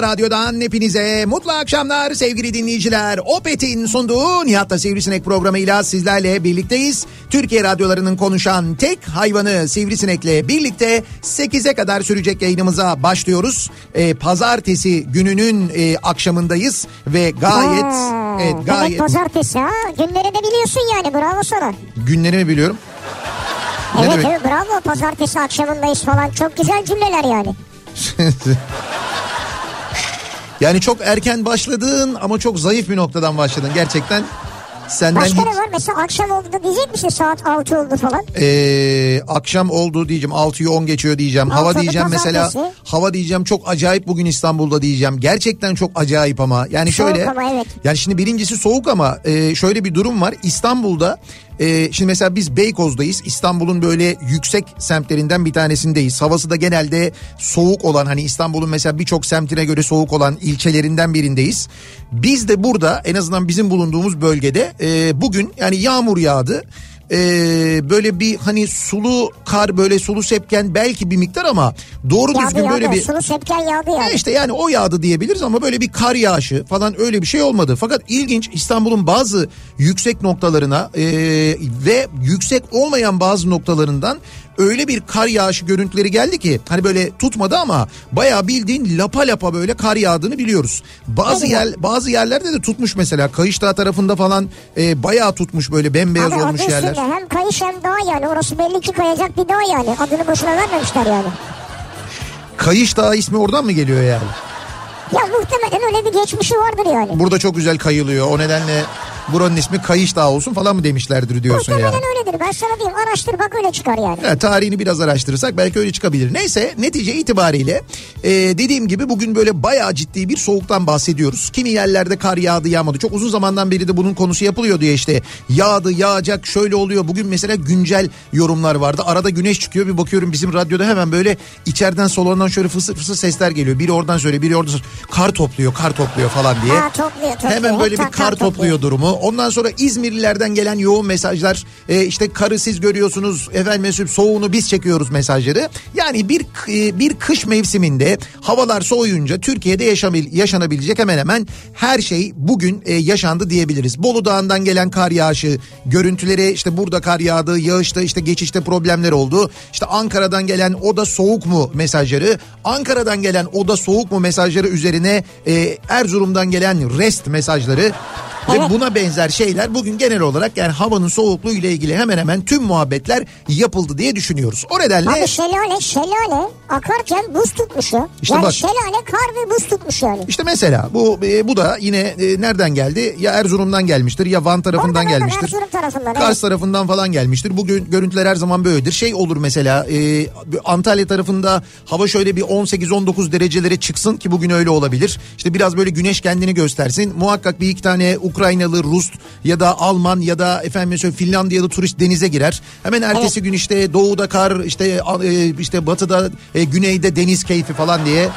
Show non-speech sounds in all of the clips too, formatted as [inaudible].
Kafa radyodan hepinize mutlu akşamlar sevgili dinleyiciler. Opet'in sunduğu Nihat'la Sivrisinek programıyla sizlerle birlikteyiz. Türkiye radyolarının konuşan tek hayvanı Sivrisinek'le birlikte 8'e kadar sürecek yayınımıza başlıyoruz. Ee, pazartesi gününün e, akşamındayız ve gayet... Ha, evet, gayet pazartesi ha. Günleri de biliyorsun yani bravo sana. günlerimi biliyorum. Ne Evet evet bravo pazartesi akşamındayız falan. Çok güzel cümleler yani. [laughs] Yani çok erken başladın ama çok zayıf bir noktadan başladın. Gerçekten senden Başka hiç... ne var? Mesela akşam oldu da diyecek misin saat 6 oldu falan? Ee, akşam oldu diyeceğim 6'yı 10 geçiyor diyeceğim. Hava diyeceğim mesela pazartesi. hava diyeceğim çok acayip bugün İstanbul'da diyeceğim. Gerçekten çok acayip ama yani Soğuk şöyle. ama evet. Yani şimdi birincisi soğuk ama e, şöyle bir durum var. İstanbul'da e, şimdi mesela biz Beykoz'dayız. İstanbul'un böyle yüksek semtlerinden bir tanesindeyiz. Havası da genelde soğuk olan hani İstanbul'un mesela birçok semtine göre soğuk olan ilçelerinden birindeyiz. Biz de burada en azından bizim bulunduğumuz bölgede e, bugün yani yağmur yağdı. Ee, böyle bir hani sulu kar böyle sulu sepken belki bir miktar ama doğru Yağdı düzgün yağdı. böyle bir Sulu sepken yağdı yani. e işte yani o yağdı diyebiliriz ama böyle bir kar yağışı falan öyle bir şey olmadı. Fakat ilginç İstanbul'un bazı yüksek noktalarına e, ve yüksek olmayan bazı noktalarından öyle bir kar yağışı görüntüleri geldi ki hani böyle tutmadı ama bayağı bildiğin lapa lapa böyle kar yağdığını biliyoruz. Bazı yer bazı yerlerde de tutmuş mesela Kayışdağ tarafında falan e, bayağı tutmuş böyle bembeyaz Abi olmuş yerler. Üstünde hem kayış hem dağ yani. Orası belli ki kayacak bir dağ yani. Adını boşuna vermemişler yani. Kayışdağ ismi oradan mı geliyor yani? Ya muhtemelen öyle bir geçmişi vardır yani. Burada çok güzel kayılıyor o nedenle buranın ismi Kayışdağ olsun falan mı demişlerdir diyorsun ya. Muhtemelen öyledir. Ben sana diyeyim araştır bak öyle çıkar yani. Ya, tarihini biraz araştırırsak belki öyle çıkabilir. Neyse netice itibariyle e, dediğim gibi bugün böyle bayağı ciddi bir soğuktan bahsediyoruz. Kimi yerlerde kar yağdı yağmadı. Çok uzun zamandan beri de bunun konusu yapılıyor diye işte yağdı yağacak şöyle oluyor. Bugün mesela güncel yorumlar vardı. Arada güneş çıkıyor bir bakıyorum bizim radyoda hemen böyle içeriden salondan şöyle fısır fısır sesler geliyor. Biri oradan söylüyor biri oradan söylüyor. Kar topluyor kar topluyor falan diye. Ha topluyor topluyor. Hemen böyle bir kar topluyor durumu. Ondan sonra İzmirlilerden gelen yoğun mesajlar e, işte karı siz görüyorsunuz efendim mesut soğuğunu biz çekiyoruz mesajları. Yani bir e, bir kış mevsiminde havalar soğuyunca Türkiye'de yaşabil, yaşanabilecek hemen hemen her şey bugün e, yaşandı diyebiliriz. Bolu Dağı'ndan gelen kar yağışı görüntüleri işte burada kar yağdı yağışta işte geçişte problemler oldu. İşte Ankara'dan gelen o da soğuk mu mesajları Ankara'dan gelen o da soğuk mu mesajları üzerine e, Erzurum'dan gelen rest mesajları ve Evet. buna benzer şeyler bugün genel olarak yani havanın soğukluğu ile ilgili hemen hemen tüm muhabbetler yapıldı diye düşünüyoruz. O nedenle Abi şelale şelale akarken buz tutmuş ya. İşte yani bak. şelale kar ve buz tutmuş yani. işte mesela bu e, bu da yine e, nereden geldi? Ya Erzurum'dan gelmiştir ya Van tarafından oradan, gelmiştir. Erzurum tarafından, Kars evet. tarafından falan gelmiştir. Bugün görüntüler her zaman böyledir. Şey olur mesela e, Antalya tarafında hava şöyle bir 18-19 derecelere çıksın ki bugün öyle olabilir. İşte biraz böyle güneş kendini göstersin. Muhakkak bir iki tane Ukrayna Ukraynalı, Rus ya da Alman ya da efendim Finlandiyalı turist denize girer. Hemen ertesi gün işte doğuda kar işte e, işte batıda e, güneyde deniz keyfi falan diye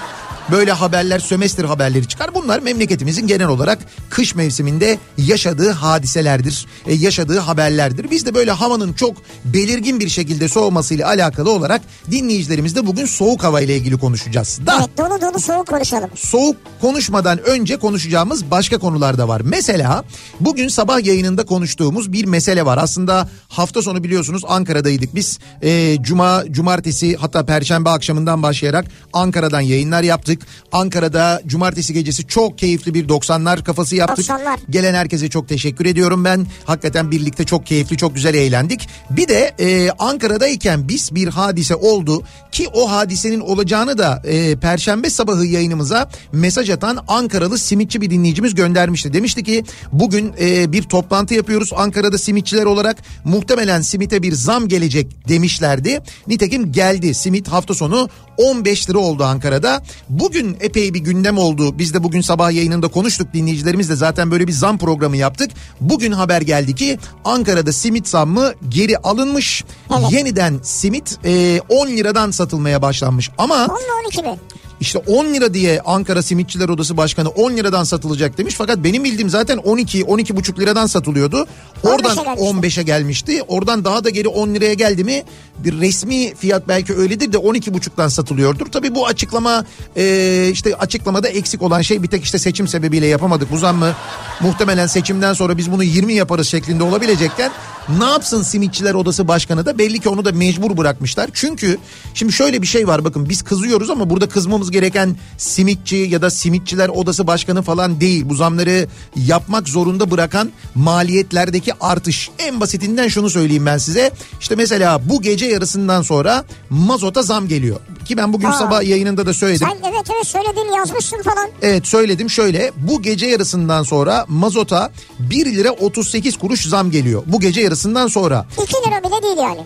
Böyle haberler sömestr haberleri çıkar. Bunlar memleketimizin genel olarak kış mevsiminde yaşadığı hadiselerdir. E, yaşadığı haberlerdir. Biz de böyle havanın çok belirgin bir şekilde soğumasıyla alakalı olarak dinleyicilerimizle bugün soğuk hava ile ilgili konuşacağız. Da Evet dolu dolu soğuk konuşalım. soğuk konuşmadan önce konuşacağımız başka konular da var. Mesela bugün sabah yayınında konuştuğumuz bir mesele var. Aslında hafta sonu biliyorsunuz Ankara'daydık biz. Ee, Cuma, cumartesi hatta perşembe akşamından başlayarak Ankara'dan yayınlar yaptık. Ankara'da cumartesi gecesi çok keyifli bir 90'lar kafası yaptık. 90'lar. Gelen herkese çok teşekkür ediyorum ben. Hakikaten birlikte çok keyifli, çok güzel eğlendik. Bir de e, Ankara'dayken biz bir hadise oldu ki o hadisenin olacağını da e, Perşembe sabahı yayınımıza mesaj atan Ankaralı simitçi bir dinleyicimiz göndermişti. Demişti ki bugün e, bir toplantı yapıyoruz Ankara'da simitçiler olarak muhtemelen simite bir zam gelecek demişlerdi. Nitekim geldi simit hafta sonu 15 lira oldu Ankara'da. Bugün epey bir gündem oldu. Biz de bugün sabah yayınında konuştuk dinleyicilerimizle zaten böyle bir zam programı yaptık. Bugün haber geldi ki Ankara'da simit zammı geri alınmış. Evet. Yeniden simit e, 10 liradan satılmaya başlanmış. Ama 10 mu 12 mi? İşte 10 lira diye Ankara Simitçiler Odası Başkanı 10 liradan satılacak demiş. Fakat benim bildiğim zaten 12 12,5 liradan satılıyordu. Oradan 15'e gelmişti. 15'e gelmişti. Oradan daha da geri 10 liraya geldi mi? Bir resmi fiyat belki öyledir de 12,5'tan satılıyordur. Tabii bu açıklama e, işte açıklamada eksik olan şey bir tek işte seçim sebebiyle yapamadık. Bu zammı muhtemelen seçimden sonra biz bunu 20 yaparız şeklinde olabilecekken ne yapsın Simitçiler Odası Başkanı da belli ki onu da mecbur bırakmışlar. Çünkü şimdi şöyle bir şey var bakın biz kızıyoruz ama burada kızmamız gereken simitçi ya da simitçiler odası başkanı falan değil. Bu zamları yapmak zorunda bırakan maliyetlerdeki artış. En basitinden şunu söyleyeyim ben size. İşte mesela bu gece yarısından sonra mazota zam geliyor. Ki ben bugün Aa. sabah yayınında da söyledim. Sen evet evet söyledin yazmışsın falan. Evet söyledim şöyle bu gece yarısından sonra mazota 1 lira 38 kuruş zam geliyor. Bu gece yarısından sonra. 2 lira bile değil yani.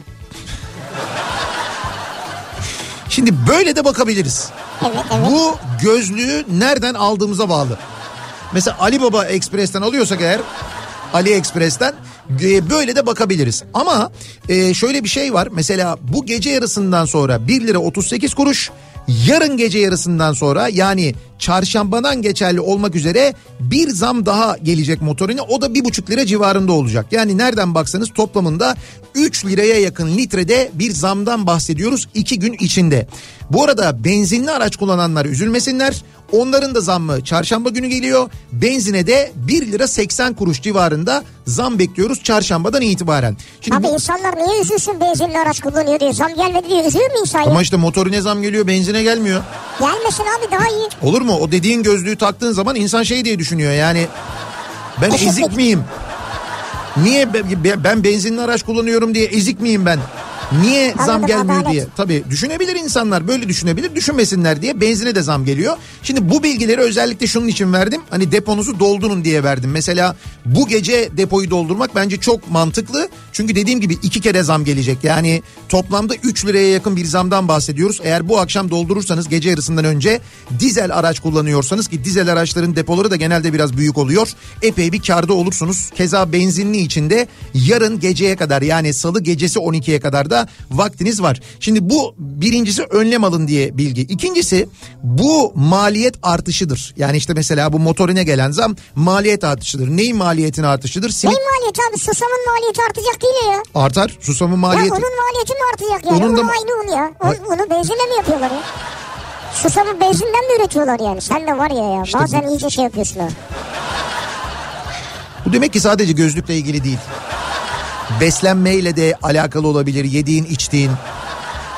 Şimdi böyle de bakabiliriz. Evet evet. Bu gözlüğü nereden aldığımıza bağlı. Mesela Ali Baba Express'ten alıyorsak eğer Ali Express'ten e, böyle de bakabiliriz. Ama e, şöyle bir şey var. Mesela bu gece yarısından sonra 1 lira 38 kuruş yarın gece yarısından sonra yani çarşambadan geçerli olmak üzere bir zam daha gelecek motorine o da bir buçuk lira civarında olacak. Yani nereden baksanız toplamında 3 liraya yakın litrede bir zamdan bahsediyoruz 2 gün içinde. Bu arada benzinli araç kullananlar üzülmesinler. Onların da zammı çarşamba günü geliyor. Benzine de 1 lira 80 kuruş civarında zam bekliyoruz çarşambadan itibaren. Şimdi Abi bu- insanlar niye üzülsün benzinli araç kullanıyor diye. Zam gelmedi diye üzülür mü insan ama işte motorine zam geliyor benzine gelmiyor. Gelmesin abi daha iyi. Olur mu? O dediğin gözlüğü taktığın zaman insan şey diye düşünüyor yani ben ezik miyim? Niye be- be- ben benzinli araç kullanıyorum diye ezik miyim ben? Niye zam Anladım, gelmiyor adalet. diye. Tabii düşünebilir insanlar böyle düşünebilir düşünmesinler diye benzine de zam geliyor. Şimdi bu bilgileri özellikle şunun için verdim. Hani deponuzu doldurun diye verdim. Mesela bu gece depoyu doldurmak bence çok mantıklı. Çünkü dediğim gibi iki kere zam gelecek. Yani toplamda 3 liraya yakın bir zamdan bahsediyoruz. Eğer bu akşam doldurursanız gece yarısından önce dizel araç kullanıyorsanız ki dizel araçların depoları da genelde biraz büyük oluyor. Epey bir karda olursunuz. Keza benzinli içinde yarın geceye kadar yani salı gecesi 12'ye kadar da vaktiniz var. Şimdi bu birincisi önlem alın diye bilgi. İkincisi bu maliyet artışıdır. Yani işte mesela bu motorine gelen zam maliyet artışıdır. Neyin maliyetin artışıdır? Simit Neyin maliyeti abi? Susamın maliyeti artacak değil ya. artar. Susamın Ya maliyeti. onun maliyeti mi artacak yani? Onun da- Onun aynı un ya. Un, unu benzinle mi yapıyorlar ya? Susamı benzinden mi üretiyorlar yani? Sen de var ya ya. İşte bazen bu- iyice şey yapıyorsun ha. Bu demek ki sadece gözlükle ilgili değil. Beslenmeyle de alakalı olabilir. Yediğin, içtiğin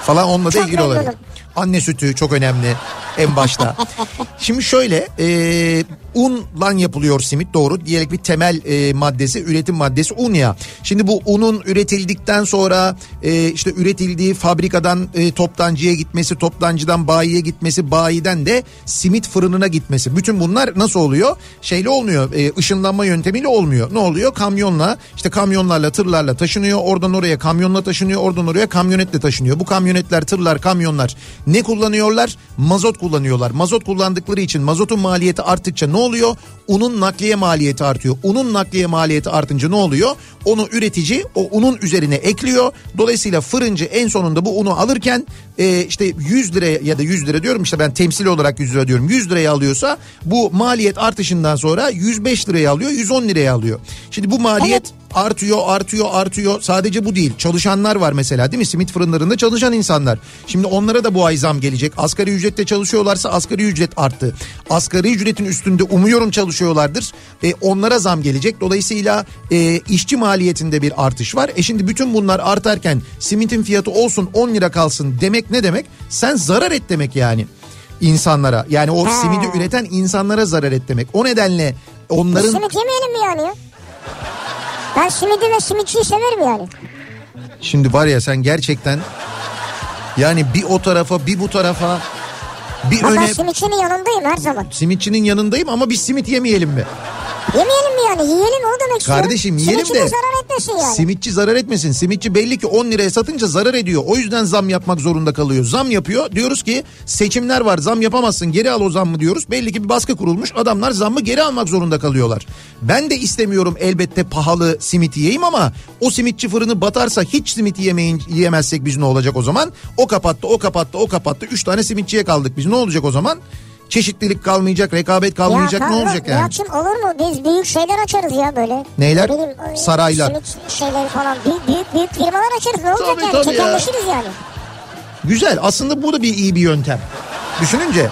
falan onunla da Çok ilgili olabilir. Anne sütü çok önemli en başta. [laughs] Şimdi şöyle e, unla yapılıyor simit doğru. Diyelim bir temel e, maddesi üretim maddesi un ya. Şimdi bu unun üretildikten sonra e, işte üretildiği fabrikadan e, toptancıya gitmesi, toptancıdan bayiye gitmesi, bayiden de simit fırınına gitmesi. Bütün bunlar nasıl oluyor? Şeyle olmuyor. E, ışınlanma yöntemiyle olmuyor. Ne oluyor? Kamyonla işte kamyonlarla tırlarla taşınıyor. Oradan oraya kamyonla taşınıyor. Oradan oraya kamyonetle taşınıyor. Bu kamyonetler, tırlar, kamyonlar ne kullanıyorlar? Mazot kullanıyorlar. Mazot kullandıkları için mazotun maliyeti arttıkça ne oluyor? Unun nakliye maliyeti artıyor. Unun nakliye maliyeti artınca ne oluyor? Onu üretici o unun üzerine ekliyor. Dolayısıyla fırıncı en sonunda bu unu alırken e, işte 100 liraya ya da 100 lira diyorum işte ben temsil olarak 100 lira diyorum. 100 liraya alıyorsa bu maliyet artışından sonra 105 liraya alıyor 110 liraya alıyor. Şimdi bu maliyet Evet. artıyor artıyor artıyor sadece bu değil çalışanlar var mesela değil mi simit fırınlarında çalışan insanlar şimdi onlara da bu ay zam gelecek asgari ücrette çalışıyorlarsa asgari ücret arttı asgari ücretin üstünde umuyorum çalışıyorlardır e, onlara zam gelecek dolayısıyla e, işçi maliyetinde bir artış var e şimdi bütün bunlar artarken simitin fiyatı olsun 10 lira kalsın demek ne demek sen zarar et demek yani insanlara yani o Ha. simidi üreten insanlara zarar et demek o nedenle onların Simit yemeyelim mi yani ya? Ben simidi ve simitçiyi severim yani. Şimdi var ya sen gerçekten yani bir o tarafa bir bu tarafa bir Ama ben öne simitçinin yanındayım her zaman. simitçinin yanındayım ama biz simit yemeyelim mi? Yemeyelim mi yani? Yiyelim o demek istiyorum. Kardeşim yiyelim Simitçi de zarar etmesin yani. simitçi zarar etmesin. Simitçi belli ki 10 liraya satınca zarar ediyor. O yüzden zam yapmak zorunda kalıyor. Zam yapıyor. Diyoruz ki seçimler var zam yapamazsın geri al o zammı diyoruz. Belli ki bir baskı kurulmuş. Adamlar zammı geri almak zorunda kalıyorlar. Ben de istemiyorum elbette pahalı simit yiyeyim ama o simitçi fırını batarsa hiç simit yemeyin, yiyemezsek biz ne olacak o zaman? O kapattı, o kapattı, o kapattı. Üç tane simitçiye kaldık biz. Ne olacak o zaman? Çeşitlilik kalmayacak, rekabet kalmayacak. ne kanka, olacak yani? Nihat'cığım olur mu? Biz büyük şeyler açarız ya böyle. Neyler? Ne bileyim, e, Saraylar. Simit şeyleri falan. Büyük, büyük, büyük firmalar açarız. Ne olacak Tabii, yani? tabii ya. Yani. Güzel aslında bu da bir iyi bir yöntem. Düşününce.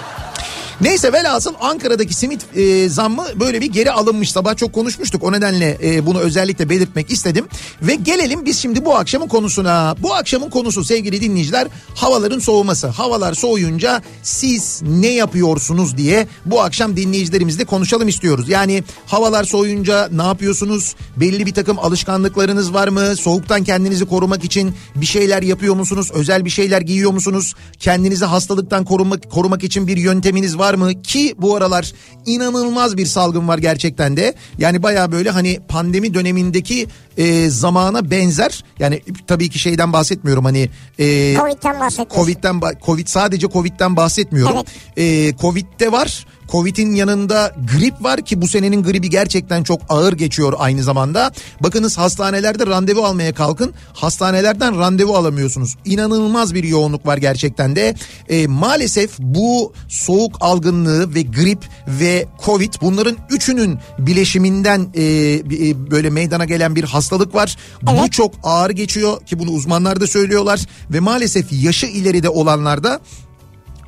Neyse velhasıl Ankara'daki simit e, zammı böyle bir geri alınmış. Sabah çok konuşmuştuk o nedenle e, bunu özellikle belirtmek istedim. Ve gelelim biz şimdi bu akşamın konusuna. Bu akşamın konusu sevgili dinleyiciler havaların soğuması. Havalar soğuyunca siz ne yapıyorsunuz diye bu akşam dinleyicilerimizle konuşalım istiyoruz. Yani havalar soğuyunca ne yapıyorsunuz? Belli bir takım alışkanlıklarınız var mı? Soğuktan kendinizi korumak için bir şeyler yapıyor musunuz? Özel bir şeyler giyiyor musunuz? Kendinizi hastalıktan korumak, korumak için bir yönteminiz var mı? Ki bu aralar inanılmaz bir salgın var gerçekten de. Yani baya böyle hani pandemi dönemindeki e, zamana benzer. Yani tabii ki şeyden bahsetmiyorum hani... E, Covid'den bahsediyoruz. Covid'den Covid sadece Covid'den bahsetmiyorum. Evet. Ee, Covid'de var. Covid'in yanında grip var ki bu senenin gribi gerçekten çok ağır geçiyor aynı zamanda. Bakınız hastanelerde randevu almaya kalkın. Hastanelerden randevu alamıyorsunuz. İnanılmaz bir yoğunluk var gerçekten de. Ee, maalesef bu soğuk algınlığı ve grip ve Covid bunların üçünün bileşiminden e, e, böyle meydana gelen bir hastalık var. Bu Evet. çok ağır geçiyor ki bunu uzmanlar da söylüyorlar ve maalesef yaşı ileride olanlarda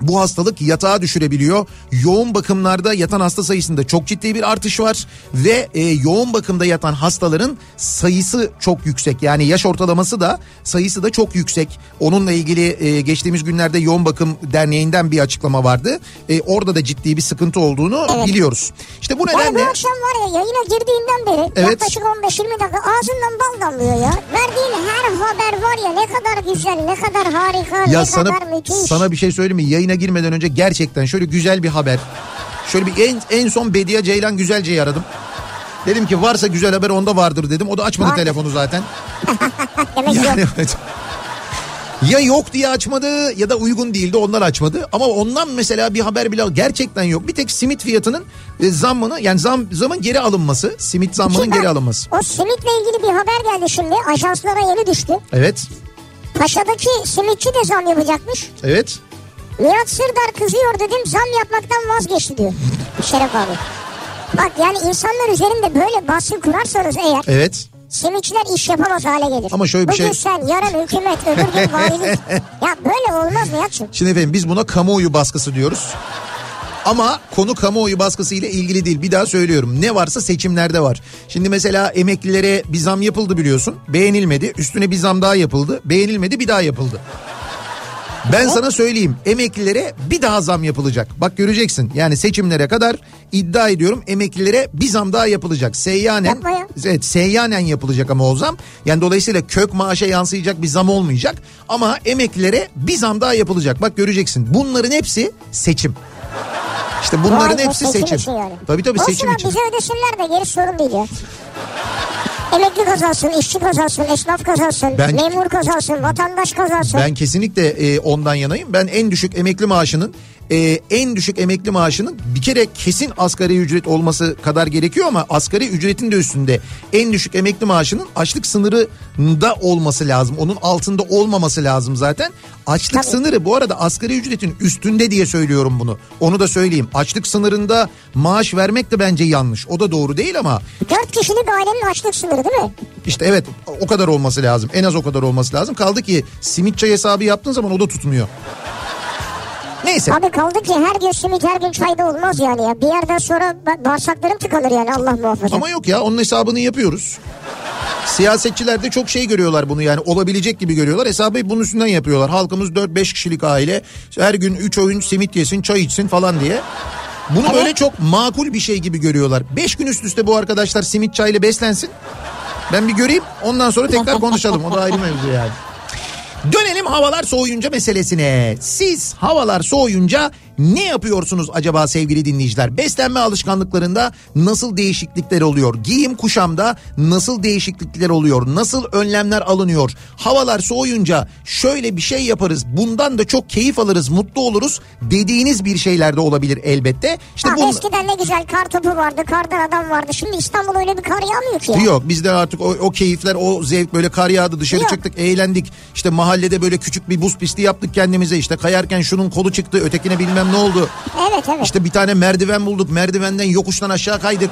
bu hastalık yatağa düşürebiliyor. Yoğun bakımlarda yatan hasta sayısında çok ciddi bir artış var ve e, yoğun bakımda yatan hastaların sayısı çok yüksek. Yani yaş ortalaması da sayısı da çok yüksek. Onunla ilgili e, geçtiğimiz günlerde Yoğun Bakım Derneği'nden bir açıklama vardı. E, orada da ciddi bir sıkıntı olduğunu Evet. biliyoruz. İşte bu Yani bu nedenle akşam var ya yayına girdiğinden beri Evet. yaklaşık 15-20 dakika ağzından bal damlıyor ya. Verdiğin her haber var ya ne kadar güzel, ne kadar harika, ya ne sana kadar müthiş. sana bir şey söyleyeyim mi? Yayına girmeden önce gerçekten şöyle güzel bir haber. Şöyle bir en en son Bediye Ceylan Güzelce'yi aradım. Dedim ki varsa güzel haber onda vardır dedim. O da açmadı Var. telefonu zaten. [laughs] Yani evet. Ya yok diye açmadı ya da uygun değildi ondan açmadı. Ama ondan mesela bir haber bile gerçekten yok. Bir tek simit fiyatının e, zammını yani zam, zamın geri alınması. Simit zammının Şimdi geri alınması. O simitle ilgili bir haber geldi şimdi. Ajanslara yeni düştü. Evet. Paşa'daki simitçi de zam yapacakmış. Evet. Nihat Sırdar kızıyor dedim zam yapmaktan vazgeçti diyor. Şeref abi. Bak yani insanlar üzerinde böyle baskı kurarsanız eğer Evet. simitçiler iş yapamaz hale gelir. Ama şöyle bir Bugün şey- sen yarın hükümet öbür gün [laughs] valilik. ya böyle olmaz Nihat'cığım. Şimdi efendim biz buna kamuoyu baskısı diyoruz. Ama konu kamuoyu baskısı ile ilgili değil. Bir daha söylüyorum. Ne varsa seçimlerde var. Şimdi mesela emeklilere bir zam yapıldı biliyorsun. Beğenilmedi. Üstüne bir zam daha yapıldı. Beğenilmedi bir daha yapıldı. Ben sana söyleyeyim emeklilere bir daha zam yapılacak. Bak göreceksin yani seçimlere kadar iddia ediyorum emeklilere bir zam daha yapılacak. Seyyanen, Yapma ya. evet seyyanen yapılacak ama o zam. Yani dolayısıyla kök maaşa yansıyacak bir zam olmayacak. Ama emeklilere bir zam daha yapılacak. Bak göreceksin bunların hepsi seçim. İşte bunların Vay hepsi seçim seçim. için yani. Tabii tabii Olsun seçim için. bize ödesinler de geri sorun değil ya. Emekli kazansın, işçi kazansın, esnaf kazansın, Ben- memur kazansın, vatandaş kazansın. Ben kesinlikle e, ondan yanayım. Ben en düşük emekli maaşının e, en düşük emekli maaşının bir kere kesin asgari ücret olması kadar gerekiyor ama asgari ücretin de üstünde en düşük emekli maaşının açlık sınırında olması lazım. Onun altında olmaması lazım zaten. Açlık Tabii. sınırı bu arada asgari ücretin üstünde diye söylüyorum bunu. Onu da söyleyeyim. Açlık sınırında maaş vermek de bence yanlış. O da doğru değil ama 4 kişilik ailenin açlık sınırı değil mi? işte evet o kadar olması lazım. En az o kadar olması lazım. Kaldı ki simit çay hesabı yaptığın zaman o da tutmuyor. Neyse. Abi kaldı ki her gün simit her gün çay da olmaz yani ya. Bir yerden sonra ba- bağırsaklarım tıkanır yani Allah muhafaza. Ama yok ya onun hesabını yapıyoruz. Siyasetçiler de çok şey görüyorlar bunu yani olabilecek gibi görüyorlar. Hesabı bunun üstünden yapıyorlar. Halkımız 4-5 kişilik aile her gün 3 oyun simit yesin çay içsin falan diye. Bunu böyle çok makul bir şey gibi görüyorlar. 5 gün üst üste bu arkadaşlar simit çayla beslensin. Ben bir göreyim ondan sonra tekrar konuşalım. O da ayrı mevzu yani. Dönelim havalar soğuyunca meselesine. Siz havalar soğuyunca ne yapıyorsunuz acaba sevgili dinleyiciler? Beslenme alışkanlıklarında nasıl değişiklikler oluyor? Giyim kuşamda nasıl değişiklikler oluyor? Nasıl önlemler alınıyor? Havalar soğuyunca şöyle bir şey yaparız. Bundan da çok keyif alırız, mutlu oluruz dediğiniz bir şeyler de olabilir elbette. İşte Abi bu eskiden ne güzel kar topu vardı, kardan adam vardı. Şimdi İstanbul öyle bir kar yağmıyor ki ya. Yok bizde artık o, o keyifler o zevk böyle kar yağdı dışarı Yok. çıktık eğlendik. İşte mahallede böyle küçük bir buz pisti yaptık kendimize işte kayarken şunun kolu çıktı ötekine bilmem ne oldu. Evet evet. İşte bir tane merdiven bulduk merdivenden yokuştan aşağı kaydık.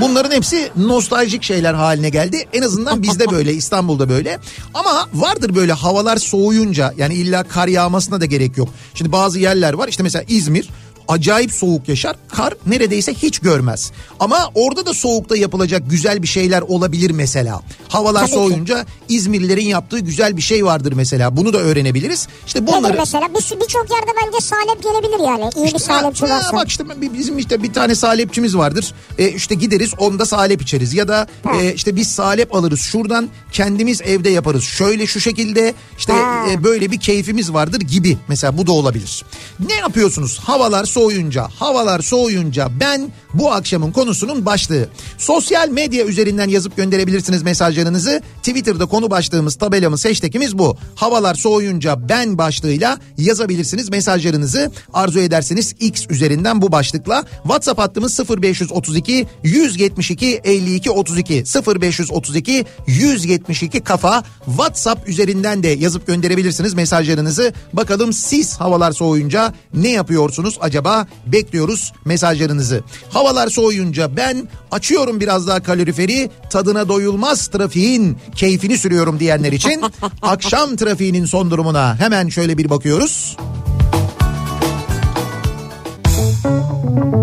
Bunların hepsi nostaljik şeyler haline geldi. En azından bizde [laughs] böyle İstanbul'da böyle. Ama vardır böyle havalar soğuyunca yani illa kar yağmasına da gerek yok. Şimdi bazı yerler var işte mesela İzmir acayip soğuk yaşar. Kar neredeyse hiç görmez. Ama orada da soğukta yapılacak güzel bir şeyler olabilir mesela. Havalar Tabii ki. soğuyunca İzmirlilerin yaptığı güzel bir şey vardır mesela. Bunu da öğrenebiliriz. İşte Nedir bunları mesela? Bir- Birçok yerde bence salep gelebilir yani. İyi bir salepçi Ha, varsa. Bak işte bi- bizim işte bir tane salepçimiz vardır. E, işte gideriz onda salep içeriz ya da e, işte biz salep alırız. Şuradan kendimiz evde yaparız. Şöyle şu şekilde işte Ha. e, böyle bir keyfimiz vardır gibi. Mesela bu da olabilir. Ne yapıyorsunuz? Havalar soğuyunca, havalar soğuyunca ben bu akşamın konusunun başlığı. Sosyal medya üzerinden yazıp gönderebilirsiniz mesajlarınızı. Twitter'da konu başlığımız, tabelamız, hashtagimiz bu. Havalar soğuyunca ben başlığıyla yazabilirsiniz mesajlarınızı. Arzu ederseniz X üzerinden bu başlıkla. WhatsApp hattımız 0532 172 52 32 0532 172 kafa. WhatsApp üzerinden de yazıp gönderebilirsiniz mesajlarınızı. Bakalım siz havalar soğuyunca ne yapıyorsunuz acaba? Bekliyoruz mesajlarınızı. Havalar soğuyunca ben açıyorum biraz daha kaloriferi tadına doyulmaz trafiğin keyfini sürüyorum diyenler için [laughs] akşam trafiğinin son durumuna hemen şöyle bir bakıyoruz. Kafa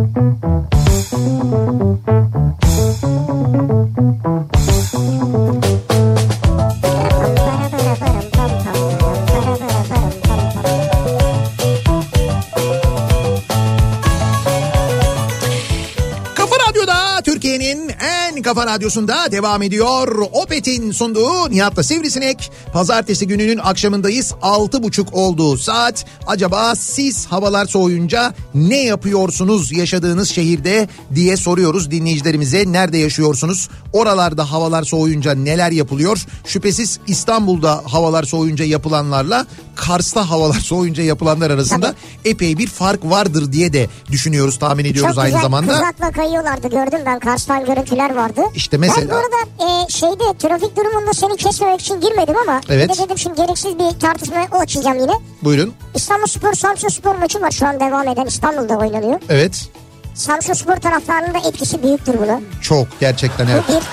kafa radyosunda devam ediyor. Opet'in sunduğu Nihat'la Sivrisinek. Pazartesi gününün akşamındayız. Altı buçuk oldu saat. Acaba siz havalar soğuyunca ne yapıyorsunuz yaşadığınız şehirde diye soruyoruz dinleyicilerimize. Nerede yaşıyorsunuz? Oralarda havalar soğuyunca neler yapılıyor? Şüphesiz İstanbul'da havalar soğuyunca yapılanlarla Kars'ta havalar [laughs] soğuyunca yapılanlar arasında epey bir fark vardır diye de düşünüyoruz tahmin ediyoruz Çok aynı güzel zamanda. kızakla kayıyorlardı gördüm ben Kars'tan görüntüler vardı. İşte Ben mesela- bu arada e, şeyde trafik durumunda seni kesmemek için girmedim ama Evet. de dedim şimdi gereksiz bir tartışma o açacağım yine. Buyurun. İstanbul Spor Samsun Spor maçı var şu an devam eden İstanbul'da oynanıyor. Evet. Samsun Spor taraftarının da etkisi büyüktür buna. Çok gerçekten evet. Bu bir.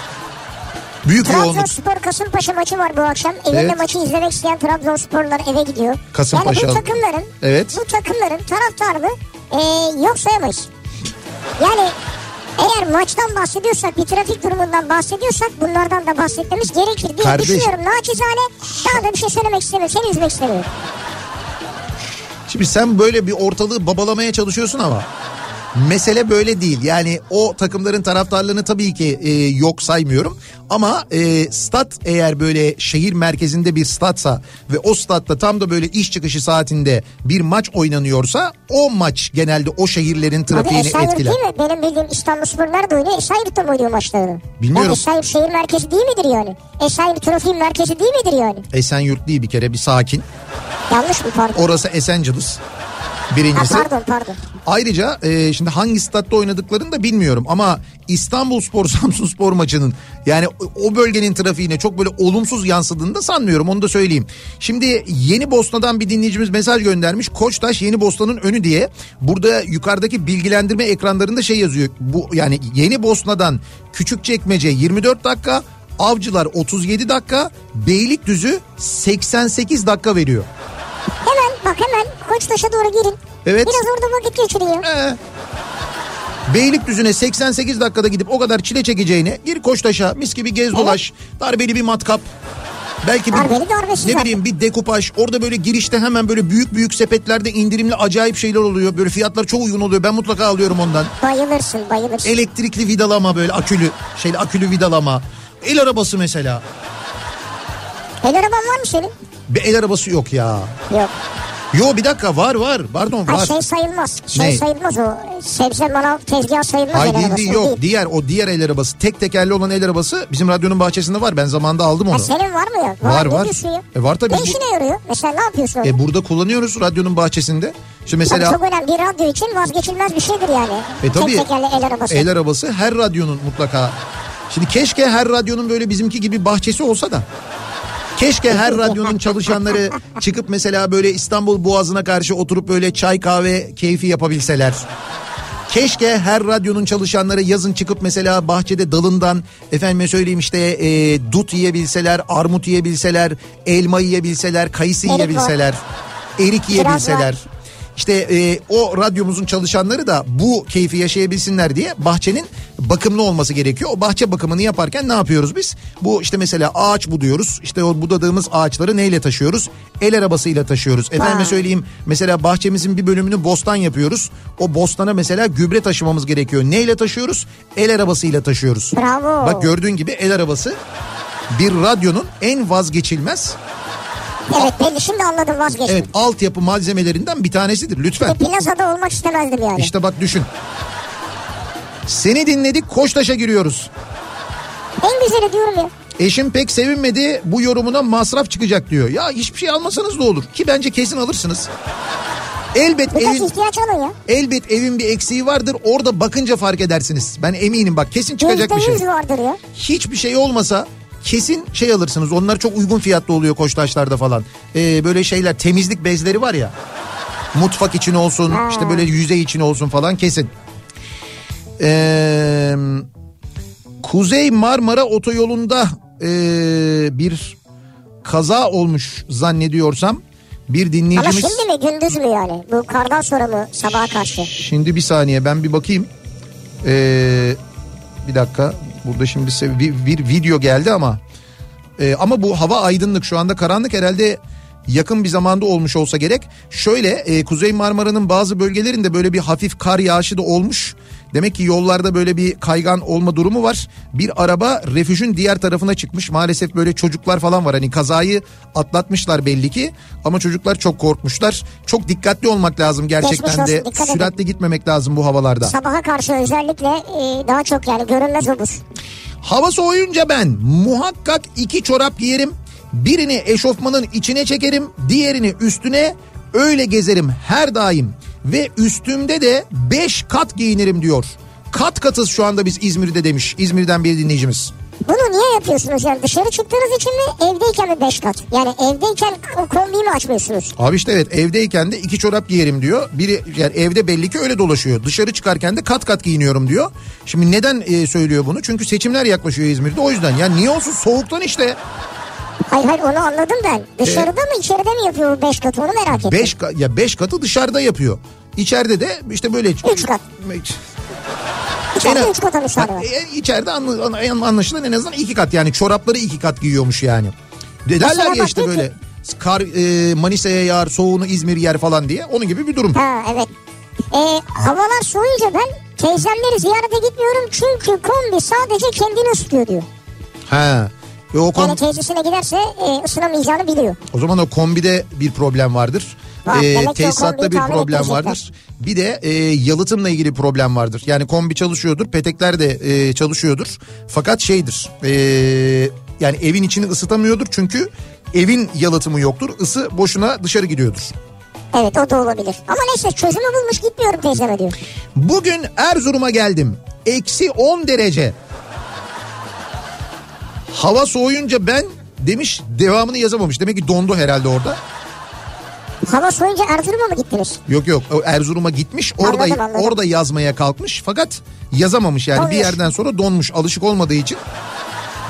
Büyük. Trabzonspor Kasımpaşa maçı var bu akşam. Evinde Evet. maçı izlemek isteyen Trabzonsporlar eve gidiyor. Kasımpaşa. Yani bu takımların, Evet. bu takımların taraftarını e, yok sayamayız. Yani eğer maçtan bahsediyorsak, bir trafik durumundan bahsediyorsak bunlardan da bahsetmemiz gerekir diye Kardeş- düşünüyorum. Naçizane daha da bir şey söylemek istemiyorum. Seni üzmek istemiyorum. Şimdi sen böyle bir ortalığı babalamaya çalışıyorsun ama mesele böyle değil. Yani o takımların taraftarlarını tabii ki e, yok saymıyorum. Ama e, stat eğer böyle şehir merkezinde bir statsa ve o statta tam da böyle iş çıkışı saatinde bir maç oynanıyorsa o maç genelde o şehirlerin Abi trafiğini Esenyurt etkiler. değil mi? Benim bildiğim İstanbul Spor nerede oynuyor? Esenyurt'ta mı oynuyor maçlarını? Bilmiyorum. Yani Esenyurt şehir merkezi değil midir yani? Esenyurt trafiğin merkezi değil midir yani? Esenyurt değil bir kere bir sakin. Yanlış mı pardon? Orası Esenciles. Birincisi. Ha, pardon pardon. Ayrıca e, şimdi hangi statta oynadıklarını da bilmiyorum ama İstanbul Spor [laughs] Samsun Spor maçının yani o bölgenin trafiğine çok böyle olumsuz yansıdığını da sanmıyorum onu da söyleyeyim. Şimdi Yeni Bosna'dan bir dinleyicimiz mesaj göndermiş. Koçtaş Yeni Bosna'nın önü diye. Burada yukarıdaki bilgilendirme ekranlarında şey yazıyor. Bu yani Yeni Bosna'dan Küçükçekmece 24 dakika, Avcılar 37 dakika, Beylikdüzü 88 dakika veriyor. Hemen bak hemen Koçtaş'a doğru girin. Evet. Biraz orada vakit geçiriyor. Ee, Beylikdüzü'ne 88 dakikada gidip o kadar çile çekeceğine gir Koçtaş'a mis gibi gez dolaş. Darbeli bir matkap. Belki bir Darbeli darbesiz ne zaten. bileyim bir dekupaj. Orada böyle girişte hemen böyle büyük büyük sepetlerde indirimli acayip şeyler oluyor. Böyle fiyatlar çok uygun oluyor. Ben mutlaka alıyorum ondan. Bayılırsın bayılırsın. Elektrikli vidalama böyle akülü şeyle akülü vidalama. El arabası mesela. El araban var mı senin? Bir el arabası yok ya. Yok. Yo bir dakika var var. Pardon Ha var. şey sayılmaz. Şey Ne? sayılmaz o. Sebze manav tezgah sayılmaz Hayır değil, değil, yok değil. diğer o diğer el arabası tek tekerli olan el arabası bizim radyonun bahçesinde var ben zamanında aldım onu. Ha, senin var mı yok? Var, var. ya? E, var tabii. Ne işine yarıyor? Mesela ne yapıyorsun? orada? E burada kullanıyoruz radyonun bahçesinde. Şimdi Tabii mesela çok önemli. Bir radyo için vazgeçilmez bir şeydir yani. E tabii. Tek tekerli el arabası. el arabası her radyonun mutlaka. Şimdi keşke her radyonun böyle bizimki gibi bahçesi olsa da. Keşke her radyonun çalışanları çıkıp mesela böyle İstanbul Boğazı'na karşı oturup böyle çay kahve keyfi yapabilseler. Keşke her radyonun çalışanları yazın çıkıp mesela bahçede dalından efendime söyleyeyim işte e, dut yiyebilseler, armut yiyebilseler, elma yiyebilseler, kayısı Erik var. yiyebilseler, erik yiyebilseler. İşte e, o radyomuzun çalışanları da bu keyfi yaşayabilsinler diye bahçenin bakımlı olması gerekiyor. O bahçe bakımını yaparken ne yapıyoruz biz? Bu işte mesela ağaç buduyoruz. İşte o budadığımız ağaçları neyle taşıyoruz? El arabasıyla taşıyoruz. Efendime söyleyeyim mesela bahçemizin bir bölümünü bostan yapıyoruz. O bostana mesela gübre taşımamız gerekiyor. Neyle taşıyoruz? El arabasıyla taşıyoruz. Bravo. Bak gördüğün gibi el arabası bir radyonun en vazgeçilmez Evet belli şimdi anladım vazgeçtim. evet altyapı malzemelerinden bir tanesidir lütfen. E, plazada olmak istemezdim yani. İşte bak düşün. Seni dinledik Koçtaş'a giriyoruz. En güzeli diyorum ya. Eşim pek sevinmedi bu yorumuna masraf çıkacak diyor. Ya hiçbir şey almasanız da olur ki bence kesin alırsınız. Elbet Birkaç evin ihtiyaç alın ya. elbet evin bir eksiği vardır. Orada bakınca fark edersiniz. Ben eminim bak kesin çıkacak bir Yüzde şey. vardır ya. Hiçbir şey olmasa kesin şey alırsınız. Onlar çok uygun fiyatlı oluyor Koçtaşlar'da falan. Ee, böyle şeyler temizlik bezleri var ya. Mutfak için olsun Ha. işte böyle yüzey için olsun falan kesin. Ee, Kuzey Marmara otoyolunda ee, bir kaza olmuş zannediyorsam bir Ama dinleyicimiz... şimdi mi gündüz mü yani? Bu kardan sonra mı sabaha karşı? Şimdi bir saniye ben bir bakayım. Ee, bir dakika. Burada şimdi bir, bir video geldi ama Ee, ama bu hava aydınlık şu anda karanlık herhalde yakın bir zamanda olmuş olsa gerek. Şöyle e, Kuzey Marmara'nın bazı bölgelerinde böyle bir hafif kar yağışı da olmuş. Demek ki yollarda böyle bir kaygan olma durumu var. Bir araba refüjün diğer tarafına çıkmış. Maalesef böyle çocuklar falan var. Hani kazayı atlatmışlar belli ki. Ama çocuklar çok korkmuşlar. Çok dikkatli olmak lazım gerçekten Geçmiş de. olsun, dikkat edin. Süratle gitmemek lazım bu havalarda. Sabaha karşı özellikle e, daha çok yani görünmez olur. Hava soğuyunca ben muhakkak iki çorap giyerim. Birini eşofmanın içine çekerim, diğerini üstüne öyle gezerim her daim. Ve üstümde de 5 kat giyinirim diyor. Kat katız şu anda biz İzmir'de demiş. İzmir'den bir dinleyicimiz. Bunu niye yapıyorsunuz yani dışarı çıktığınız için mi evdeyken mi 5 kat? Yani evdeyken o kombiyi mi açmıyorsunuz? Abi işte evet evdeyken de iki çorap giyerim diyor. Biri yani evde belli ki öyle dolaşıyor. Dışarı çıkarken de kat kat giyiniyorum diyor. Şimdi neden e, söylüyor bunu? Çünkü seçimler yaklaşıyor İzmir'de o yüzden. Yani niye olsun soğuktan işte. Hayır hayır onu anladım ben. Dışarıda mı içeride mi yapıyor bu 5 kat onu merak ettim. 5 ya 5 katı dışarıda yapıyor. İçeride de işte böyle Üç kat. İçeride En- 3 kata müsaade var. E, içeride anlaşılan en azından iki kat yani çorapları iki kat giyiyormuş yani. De- Derler ya işte böyle kar e, Manisa'ya yağar soğuğunu İzmir yer falan diye onun gibi bir durum. Ha evet. E, havalar soğuyunca ben teyzemleri ziyarete gitmiyorum çünkü kombi sadece kendini ısıtıyor diyor. Ha. E, o, kom- Yani teyzesine giderse e, ısınamayacağını biliyor. o zaman o kombide bir problem vardır. Var, E, tesisatta bir problem vardır. Bir de e, yalıtımla ilgili problem vardır. Yani kombi çalışıyordur, petekler de e, çalışıyordur. Fakat şeydir. E, yani evin içini ısıtamıyordur çünkü evin yalıtımı yoktur. Isı boşuna dışarı gidiyordur. Evet o da olabilir. Ama neyse çözümü bulmuş gitmiyorum teyzeme diyor. Bugün Erzurum'a geldim. Eksi 10 derece. Hava soğuyunca ben demiş devamını yazamamış. Demek ki dondu herhalde orada. Hava soğuyunca Erzurum'a mı gittiniz? Yok yok Erzurum'a gitmiş orada Anladım, anladım. orada yazmaya kalkmış fakat yazamamış yani bir Donmuş. yerden sonra donmuş alışık olmadığı için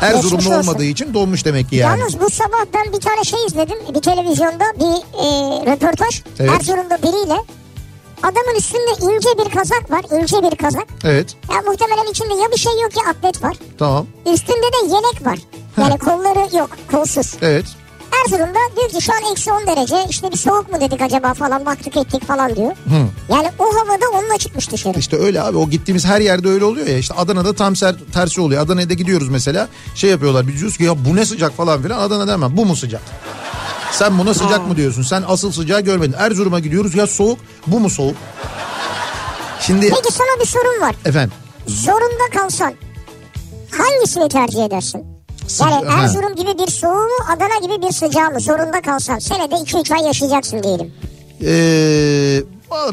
Erzurumlu olmadığı için donmuş demek ki yani. Yalnız bu sabah ben bir tane şey izledim. Bir televizyonda bir e, röportaj. Evet. Erzurum'da biriyle. Adamın üstünde ince bir kazak var. ince bir kazak. Evet Ya muhtemelen içinde ya bir şey yok ya atlet var. tamam Üstünde de yelek var. Yani kolları yok kolsuz. evet Erzurum'da diyor ki şu an eksi 10 derece işte bir soğuk mu dedik acaba falan baktık ettik falan diyor. Yani o havada onunla çıkmış dışarı. İşte öyle abi o gittiğimiz her yerde öyle oluyor ya işte Adana'da tam ser- tersi oluyor. Adana'ya da gidiyoruz mesela şey yapıyorlar biz diyoruz ki ya bu ne sıcak falan filan Adana demem bu mu sıcak? Sen buna sıcak mı diyorsun? Sen asıl sıcağı görmedin. Erzurum'a gidiyoruz ya soğuk bu mu soğuk? Şimdi Peki sana bir sorum var. efendim Zorunda kalsan hangisini tercih edersin? Sıca- Yani ha. Erzurum gibi bir soğuğu mu Adana gibi bir sıcağı mı zorunda kalsan senede 2-3 ay yaşayacaksın diyelim. Ee,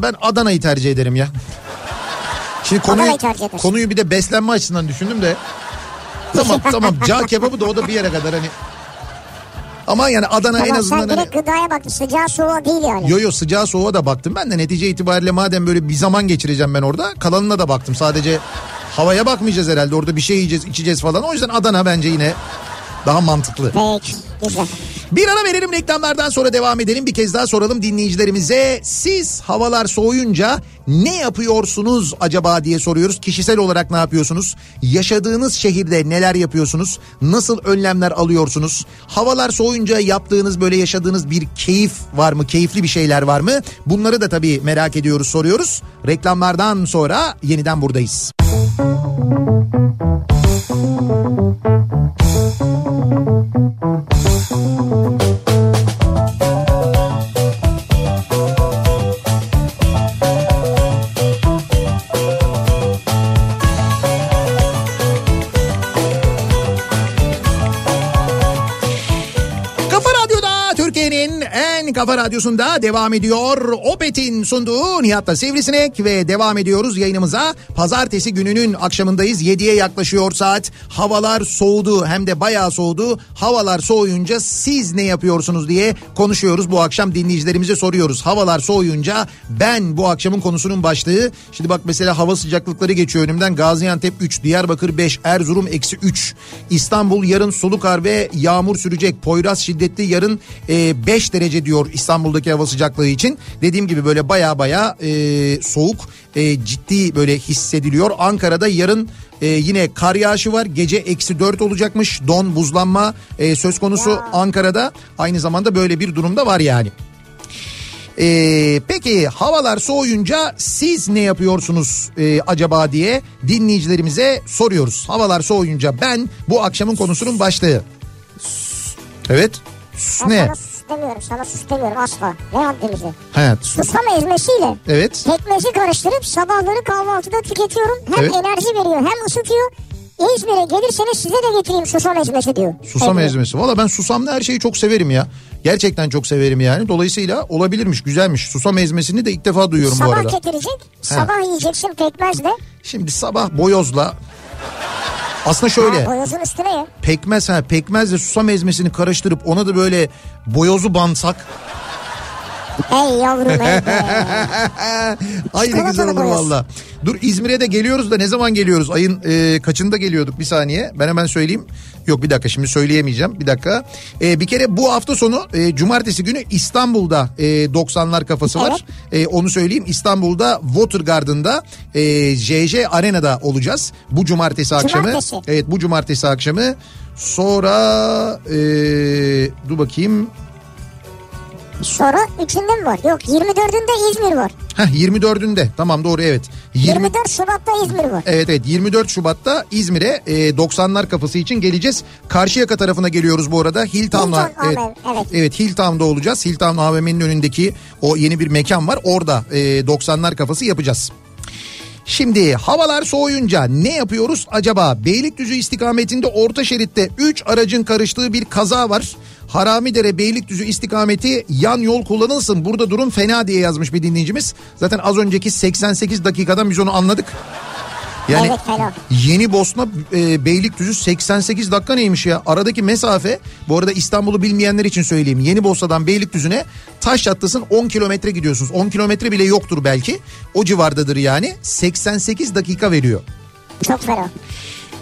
ben Adana'yı tercih ederim ya. Şimdi konuyu, konuyu bir de beslenme açısından düşündüm de. Tamam [laughs] tamam cağ kebabı da o da bir yere kadar hani. Ama yani Adana en Tamam azından sen hani... direkt gıdaya baktın sıcağı soğuğa değil yani. Yo yo sıcağı soğuğa da baktım. Ben de netice itibariyle madem böyle bir zaman geçireceğim ben orada kalanına da baktım. Sadece havaya bakmayacağız herhalde orada bir şey yiyeceğiz içeceğiz falan. O yüzden Adana bence yine daha mantıklı. Peki Bir ara verelim reklamlardan sonra devam edelim. Bir kez daha soralım dinleyicilerimize. Siz havalar soğuyunca ne yapıyorsunuz acaba diye soruyoruz. Kişisel olarak ne yapıyorsunuz? Yaşadığınız şehirde neler yapıyorsunuz? Nasıl önlemler alıyorsunuz? Havalar soğuyunca yaptığınız böyle yaşadığınız bir keyif var mı? Keyifli bir şeyler var mı? Bunları da tabii merak ediyoruz, soruyoruz. Reklamlardan sonra yeniden buradayız. Kafa Thank you. En kafa radyosunda devam ediyor. Opet'in sunduğu Nihat'la Sivrisinek ve devam ediyoruz yayınımıza. Pazartesi gününün akşamındayız. 7'ye yaklaşıyor saat. Havalar soğudu hem de bayağı soğudu. Havalar soğuyunca siz ne yapıyorsunuz diye konuşuyoruz. Bu akşam dinleyicilerimize soruyoruz. Havalar soğuyunca ben bu akşamın konusunun başlığı. Şimdi bak mesela hava sıcaklıkları geçiyor önümden. Gaziantep 3, Diyarbakır 5, Erzurum eksi 3. İstanbul yarın sulu kar ve yağmur sürecek. Poyraz şiddetli yarın 5 derece diyor İstanbul'daki hava sıcaklığı için. Dediğim gibi böyle baya baya e, soğuk e, ciddi böyle hissediliyor. Ankara'da yarın e, yine kar yağışı var. Gece eksi 4 olacakmış. Don buzlanma e, söz konusu Ankara'da. Aynı zamanda böyle bir durumda var yani. Ee, peki havalar soğuyunca siz ne yapıyorsunuz e, acaba diye dinleyicilerimize soruyoruz. Havalar soğuyunca ben bu akşamın konusunun başlığı. Evet. Ne? Demiyorum sana sus demiyorum asla. Ne haddimize. Evet. Susam ezmesiyle Evet. pekmezi karıştırıp sabahları kahvaltıda tüketiyorum. Hem Evet. enerji veriyor hem ısıtıyor. İzmir'e gelirseniz size de getireyim susam ezmesi diyor. Susam Evet. ezmesi. Valla ben susamlı her şeyi çok severim ya. Gerçekten çok severim yani. Dolayısıyla olabilirmiş, güzelmiş. Susam ezmesini de ilk defa duyuyorum bu Sabah arada. getirecek. Sabah yiyeceksin pekmezle. Şimdi sabah boyozla aslında şöyle Ha, boyozun üstüne ya. pekmez ha pekmezle susam ezmesini karıştırıp ona da böyle boyozu bansak Ey yavrum ey be. [laughs] Ay ne güzel olur valla. Dur İzmir'e de geliyoruz da ne zaman geliyoruz? Ayın e, kaçında geliyorduk bir saniye. Ben hemen söyleyeyim. Yok bir dakika şimdi söyleyemeyeceğim. Bir dakika. E, bir kere bu hafta sonu e, cumartesi günü İstanbul'da e, 90'lar kafası var. E, onu söyleyeyim. İstanbul'da Watergarden'da e, JJ Arena'da olacağız. Bu cumartesi akşamı. Cumartesi. Evet bu cumartesi akşamı. Sonra e, dur bakayım. Sonra üçünde mi var? Yok 24'ünde İzmir var. Heh 24'ünde tamam doğru evet. 20, 24 Şubat'ta İzmir var. Evet evet 24 Şubat'ta İzmir'e e, 90'lar kafası için geleceğiz. Karşıyaka tarafına geliyoruz bu arada. Hilltown'a Hilton evet, AVM, evet. evet Hilltown'da olacağız. Hilltown AVM'nin önündeki o yeni bir mekan var. Orada e, 90'lar kafası yapacağız. Şimdi havalar soğuyunca ne yapıyoruz acaba? Beylikdüzü istikametinde orta şeritte 3 aracın karıştığı bir kaza var. Haramidere Beylikdüzü istikameti yan yol kullanılsın. Burada durum fena diye yazmış bir dinleyicimiz. Zaten az önceki 88 dakikadan biz onu anladık. Yani Evet, fena. Yeni Bosna e, Beylikdüzü 88 dakika neymiş ya? Aradaki mesafe bu arada İstanbul'u bilmeyenler için söyleyeyim. Yeni Bosna'dan Beylikdüzü'ne taş çatlasın 10 kilometre gidiyorsunuz. 10 kilometre bile yoktur belki. O civardadır yani. 88 dakika veriyor. Çok fena.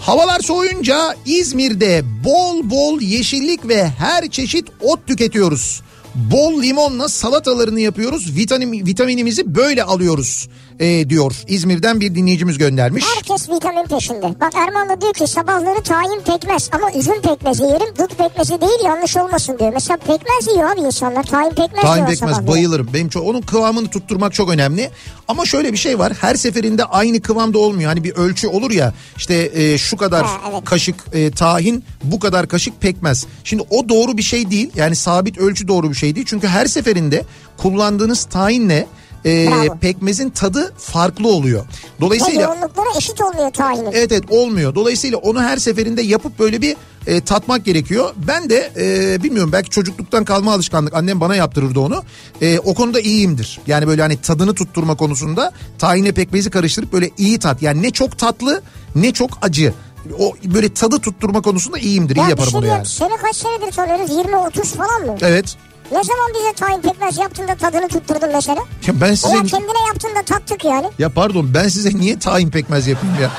Havalar soğuyunca İzmir'de bol bol yeşillik ve her çeşit ot tüketiyoruz. Bol limonla salatalarını yapıyoruz. Vitamin, vitaminimizi böyle alıyoruz e, diyor. İzmir'den bir dinleyicimiz göndermiş. Herkes vitamin peşinde. Bak Erman da diyor ki sabahları tahin pekmez ama üzüm pekmezi yerim. Dut pekmezi değil yanlış olmasın diyor. Mesela pekmez yiyor abi insanlar. Tahin pekmez Tahin yiyor pekmez bayılırım. Benim çok, onun kıvamını tutturmak çok önemli. Ama şöyle bir şey var. Her seferinde aynı kıvamda olmuyor. Hani bir ölçü olur ya işte e, şu kadar Ha, evet. kaşık e, tahin bu kadar kaşık pekmez. Şimdi o doğru bir şey değil. Yani sabit ölçü doğru bir şey değil. Çünkü her seferinde kullandığınız tahinle e, Bravo. pekmezin tadı farklı oluyor. Ve Dolayısıyla yoğunlukları eşit olmuyor tahinin. Evet evet olmuyor. Dolayısıyla onu her seferinde yapıp böyle bir e, tatmak gerekiyor. Ben de e, bilmiyorum belki çocukluktan kalma alışkanlık. Annem bana yaptırırdı onu. E, o konuda iyiyimdir. Yani böyle hani tadını tutturma konusunda tahine pekmezi karıştırıp böyle iyi tat. Yani ne çok tatlı ne çok acı. O böyle tadı tutturma konusunda iyiyimdir. iyi Ya bir yaparım şey onu yani. Seni kaç senedir tanıyoruz? 20-30 falan mı? Evet. Ne zaman bize tahin pekmez yaptın da tadını tutturdun mesela? Ya ben size Veya kendine yaptın da tattık yani. ya pardon ben size niye tahin pekmez yapayım ya?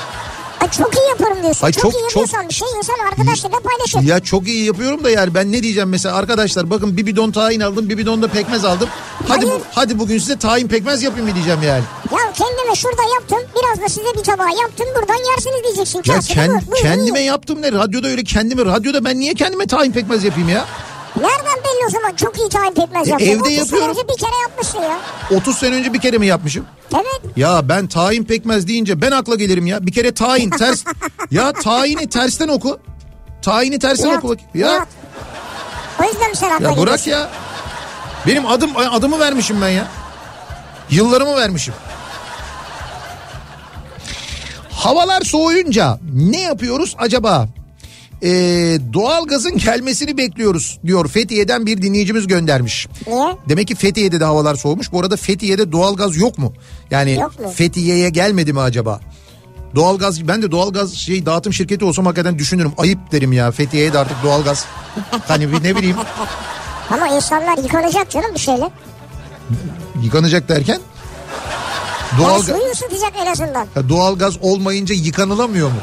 Ay çok iyi yaparım diyorsun. Ay çok, çok- iyi yapıyorsan bir şey insan arkadaşlarıyla paylaşır. Ya çok iyi yapıyorum da yani ben ne diyeceğim mesela arkadaşlar bakın bir bidon tahin aldım bir bidon da pekmez aldım. Hadi bu, hadi bugün size tahin pekmez yapayım mı diyeceğim yani. Ya kendime şurada yaptım. Biraz da size bir tabağa yaptım. Buradan yersiniz diyeceksin. Ya kend- bu, buyurun kendime yiyin. yaptım ne radyoda öyle kendime radyoda ben niye kendime tahin pekmez yapayım ya? Nereden belli o zaman çok iyi tahin pekmez E, yaptın. evde 30 sene yapıyorum. önce bir kere yapmışsın ya. 30 sene önce bir kere mi yapmışım? Evet. Ya ben tahin pekmez deyince ben akla gelirim ya. Bir kere tahin ters. [laughs] ya tahini tersten oku. Tahini tersten Nihat, oku bak. Ya, Nihat. O yüzden sen akla ya bırak geliyorsun? ya. Benim adım adımı vermişim ben ya. Yıllarımı vermişim. Havalar soğuyunca ne yapıyoruz acaba? Ee, doğalgazın gelmesini bekliyoruz diyor Fethiye'den bir dinleyicimiz göndermiş. Niye? Demek ki Fethiye'de de havalar soğumuş. Bu arada Fethiye'de doğalgaz yok mu? Yani Yok mu? Fethiye'ye gelmedi mi acaba? Doğalgaz ben de doğalgaz şey dağıtım şirketi olsam hakikaten düşünürüm. Ayıp derim ya Fethiye'ye de artık doğalgaz. hani bir ne bileyim Ama insanlar yıkanacak canım bir şeyle. yıkanacak derken Yani doğal suyu ısıtacak en azından. doğalgaz olmayınca yıkanılamıyor mu?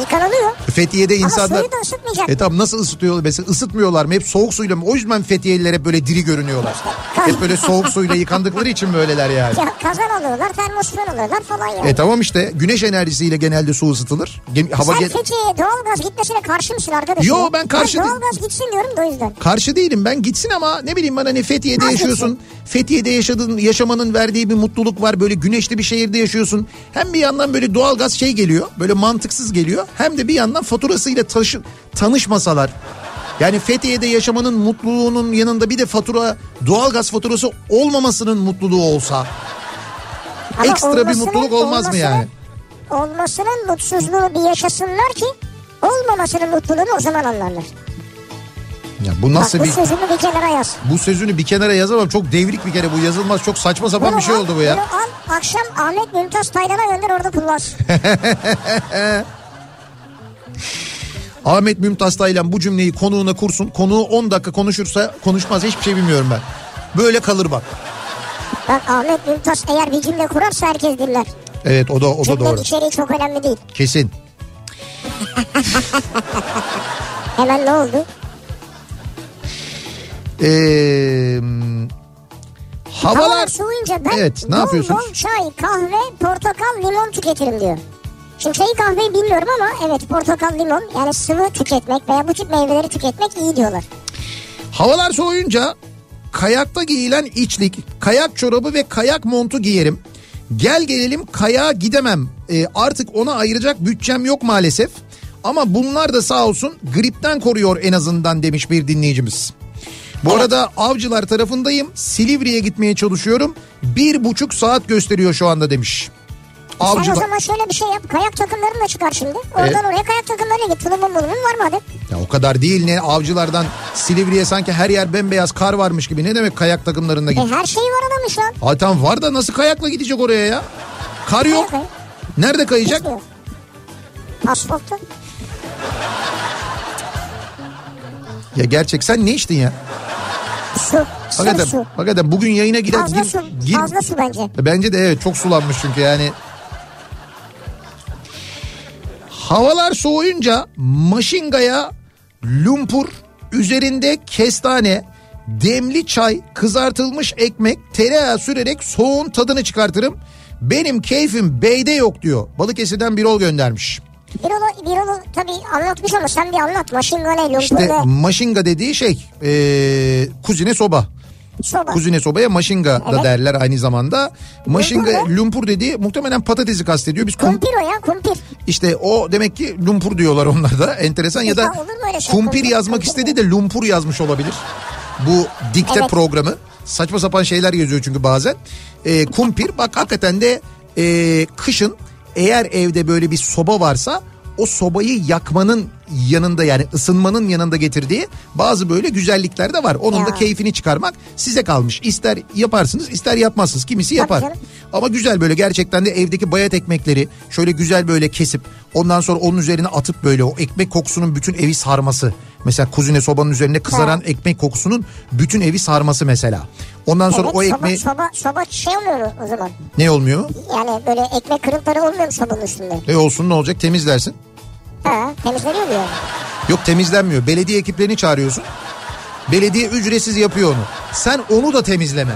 Yıkanılıyor. Fethiye'de Ama insanlar suyu da ısıtmayacak. E tamam nasıl ısıtıyor mesela ısıtmıyorlar mı hep soğuk suyla mı? O yüzden Fethiyeliler hep böyle diri görünüyorlar. hep böyle soğuk suyla yıkandıkları için böyleler yani. Ya kazan alıyorlar, termosfer alıyorlar falan yani. E tamam işte güneş enerjisiyle genelde su ısıtılır. Gem- hava Sen gen- Fethiye'ye doğalgaz gitmesine karşı mısın arkadaşım? Yo, ben karşı Ben değilim. doğalgaz gitsin diyorum da o yüzden. Karşı değilim ben gitsin ama ne bileyim ben hani Fethiye'de Haklısın. yaşıyorsun. Fethiye'de yaşadığın yaşamanın verdiği bir mutluluk var. Böyle güneşli bir şehirde yaşıyorsun. Hem bir yandan böyle doğalgaz şey geliyor. Böyle mantıksız geliyor. Hem de bir yandan faturasıyla taşı, tanışmasalar. Yani Fethiye'de yaşamanın mutluluğunun yanında bir de fatura doğalgaz faturası olmamasının mutluluğu olsa. Ama Ekstra bir mutluluk olmaz mı yani? olmasının- mutsuzluğunu bir yaşasınlar ki olmamasının mutluluğunu o zaman anlarlar. Ya bu nasıl Bak bu bir sözümü bir kenara yaz. bu sözünü bir kenara yazamam. Çok devrik bir kere bu yazılmaz. Çok saçma sapan bir şey al, oldu bu ya. Bunu al akşam Ahmet Mümtaz Taylan'a gönder orada kullansın. [laughs] Ahmet Mümtaz Taylan bu cümleyi konuğuna kursun. Konuğu 10 dakika konuşursa konuşmaz hiçbir şey bilmiyorum ben. Böyle kalır bak. Bak Ahmet Mümtaz eğer bir cümle kurarsa herkes dinler. Evet o da o da Cümlenin doğru. içeriği çok önemli değil. Kesin. [laughs] Hemen ne oldu? Ee, Havalar havalar soğuyunca ben Evet, ne bol yapıyorsunuz? bol çay, kahve, portakal, limon tüketirim diyor. Şimdi çayı kahveyi bilmiyorum ama evet portakal, limon yani sıvı tüketmek veya bu tip meyveleri tüketmek iyi diyorlar. havalar soğuyunca kayakta giyilen içlik, kayak çorabı ve kayak montu giyerim. Gel gelelim kayağa gidemem. Ee, artık ona ayıracak bütçem yok maalesef. Ama bunlar da sağ olsun gripten koruyor en azından demiş bir dinleyicimiz. Bu arada avcılar tarafındayım. Silivri'ye gitmeye çalışıyorum. Bir buçuk saat gösteriyor şu anda demiş. Avcı Sen o zaman şöyle bir şey yap. Kayak takımların da çıkar şimdi. Oradan Evet. oraya kayak takımlarıyla git. Tulumun bulumun var mı hadi? Ya o kadar değil ne avcılardan Silivri'ye sanki her yer bembeyaz kar varmış gibi. Ne demek kayak takımlarında E git? her şeyi var adamın şu an. Tamam var da nasıl kayakla gidecek oraya ya? Kar yok. Kayak, Nerede kayacak? Yok. Asfaltta. Ya gerçek sen ne içtin ya? Su. Hakikaten, su. hakikaten bugün yayına gider. Fazla gir- su. gir- Fazla su bence. Bence de evet çok sulanmış çünkü yani. Havalar soğuyunca maşingaya lumpur, üzerinde kestane, demli çay, kızartılmış ekmek, tereyağı sürerek soğuğun tadını çıkartırım. Benim keyfim beyde yok diyor. Balıkesir'den bir ol göndermiş. Bir onu, bir onu tabii anlatmış ama sen bir anlat. Maşinga ne? İşte Lumpurda. maşinga dediği şey ee, kuzine soba. Soba. Kuzine sobaya maşinga da Evet. derler aynı zamanda. Maşinga Lumpur lumpur dediği muhtemelen patatesi kastediyor. Biz kum, Kumpir o ya kumpir. işte o demek ki lumpur diyorlar onlar da. Enteresan ya da Ya şey? kumpir Kumpir, yazmak kumpir. istedi de lumpur yazmış olabilir. Bu dikte Evet. programı. Saçma sapan şeyler yazıyor çünkü bazen. Ee, kumpir bak hakikaten de ee, kışın eğer evde böyle bir soba varsa o sobayı yakmanın yanında yani ısınmanın yanında getirdiği bazı böyle güzellikler de var. Onun da Ya. keyfini çıkarmak size kalmış. İster yaparsınız ister yapmazsınız. Kimisi yapar. Ama güzel böyle gerçekten de evdeki bayat ekmekleri şöyle güzel böyle kesip ondan sonra onun üzerine atıp böyle o ekmek kokusunun bütün evi sarması. Mesela kuzine sobanın üzerine kızaran ekmek kokusunun bütün evi sarması mesela. Ondan sonra Evet, o soba, ekmeği soba, soba şey oluyor mu o zaman? ne olmuyor? Yani böyle ekmek kırıntıları olmuyor mu sobanın üstünde? E olsun ne olacak temizlersin. Ha, temizleniyor mu yani? Yok temizlenmiyor. Belediye ekiplerini çağırıyorsun. Belediye ücretsiz yapıyor onu. Sen onu da temizleme.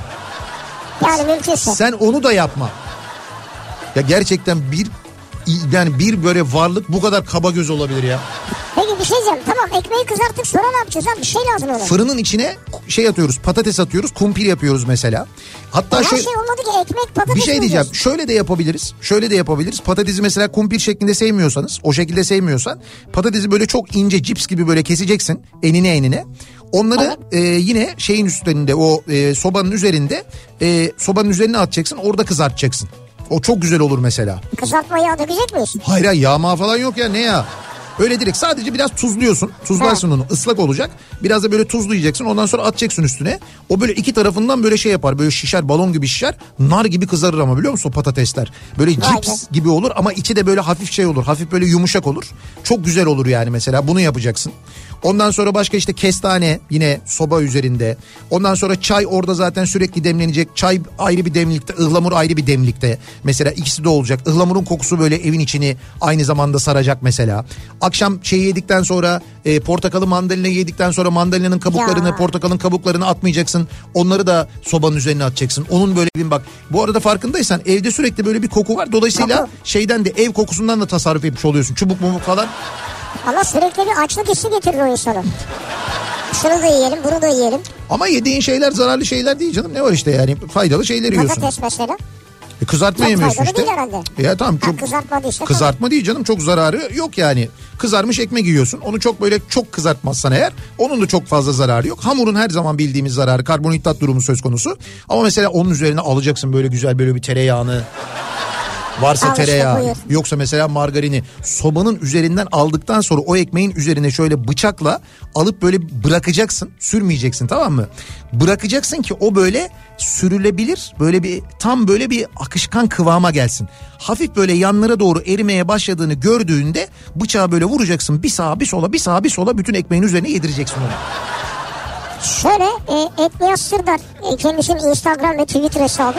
Yani mümkünse. Sen onu da yapma. Ya gerçekten bir yani bir böyle varlık bu kadar kaba göz olabilir ya. Peki bir şey diyeceğim. Tamam ekmeği kızarttık sonra ne yapacağız? abi? Bir şey lazım ona. Fırının içine şey atıyoruz patates atıyoruz kumpir yapıyoruz mesela. Hatta Her şöyle şey olmadı ki ekmek patates bir şey diyeceğim yiyoruz? şöyle de yapabiliriz şöyle de yapabiliriz patatesi mesela kumpir şeklinde sevmiyorsanız o şekilde sevmiyorsan patatesi böyle çok ince cips gibi böyle keseceksin enine enine. Onları e, yine şeyin üstünde o e, sobanın üzerinde e, sobanın üzerine atacaksın orada kızartacaksın. O çok güzel olur mesela. Kızartma yağı dökecek miyiz? Hayır hayır yağma falan yok ya ne ya. Öyle direkt sadece biraz tuzluyorsun. Tuzlarsın onu ıslak olacak. Biraz da böyle tuzlayacaksın ondan sonra atacaksın üstüne. O böyle iki tarafından böyle şey yapar böyle şişer balon gibi şişer. Nar gibi kızarır ama biliyor musun patatesler. Böyle cips gibi olur ama içi de böyle hafif şey olur. Hafif böyle yumuşak olur. Çok güzel olur yani mesela bunu yapacaksın. Ondan sonra başka işte kestane yine soba üzerinde. Ondan sonra çay orada zaten sürekli demlenecek. Çay ayrı bir demlikte, ıhlamur ayrı bir demlikte. Mesela ikisi de olacak. Ihlamurun kokusu böyle evin içini aynı zamanda saracak mesela. Akşam şeyi yedikten sonra e, portakalı mandalina yedikten sonra mandalinanın kabuklarını, Ya. portakalın kabuklarını atmayacaksın. Onları da sobanın üzerine atacaksın. Onun böyle bir bak. Bu arada farkındaysan evde sürekli böyle bir koku var. Dolayısıyla Koku. şeyden de ev kokusundan da tasarruf etmiş oluyorsun. Çubuk mumuk falan. Ama sürekli bir açlık hissi getirir o insana. Şunu da yiyelim bunu da yiyelim. Ama yediğin şeyler zararlı şeyler değil canım. Ne var işte yani faydalı şeyler yiyorsun. Patates mesela. E kızartma Çok yemiyorsun işte. değil herhalde. Ya tamam Ha, çok kızartma değil işte. kızartma değil canım çok zararı yok yani. Kızarmış ekmek yiyorsun. Onu çok böyle çok kızartmazsan eğer onun da çok fazla zararı yok. Hamurun her zaman bildiğimiz zararı karbonhidrat durumu söz konusu. Ama mesela onun üzerine alacaksın böyle güzel böyle bir tereyağını. Varsa Al işte, tereyağı buyur. yoksa mesela margarini sobanın üzerinden aldıktan sonra o ekmeğin üzerine şöyle bıçakla alıp böyle bırakacaksın sürmeyeceksin tamam mı? Bırakacaksın ki o böyle sürülebilir böyle bir tam böyle bir akışkan kıvama gelsin. Hafif böyle yanlara doğru erimeye başladığını gördüğünde bıçağı böyle vuracaksın bir sağa bir sola bir sağa bir sola bütün ekmeğin üzerine yedireceksin onu. Şöyle e, Etniyaz Sırdar e, kendisinin Instagram ve Twitter hesabı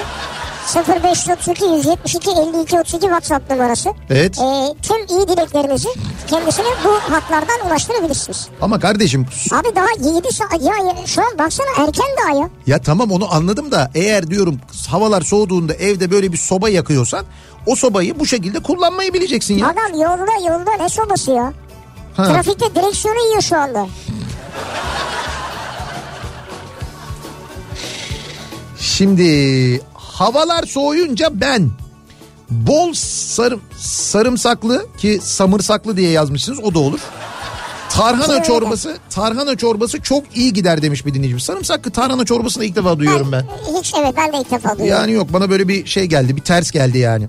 0532 172 52 32 WhatsApp numarası. Evet. E, tüm iyi dileklerinizi kendisine bu hatlardan ulaştırabilirsiniz. Ama kardeşim Abi daha 7 saat ya, ya şu an baksana erken daha ya. Ya tamam onu anladım da eğer diyorum havalar soğuduğunda evde böyle bir soba yakıyorsan o sobayı bu şekilde kullanmayı bileceksin ya. Adam yolda yolda ne sobası ya? Ha. Trafikte direksiyonu yiyor şu anda. Şimdi havalar soğuyunca ben bol sarım, sarımsaklı ki samırsaklı diye yazmışsınız o da olur. Tarhana çorbası, tarhana çorbası çok iyi gider demiş bir dinleyicimiz. Sarımsaklı tarhana çorbasını ilk defa duyuyorum ben. Hiç evet ben de ilk defa duyuyorum. Yani yok bana böyle bir şey geldi, bir ters geldi yani.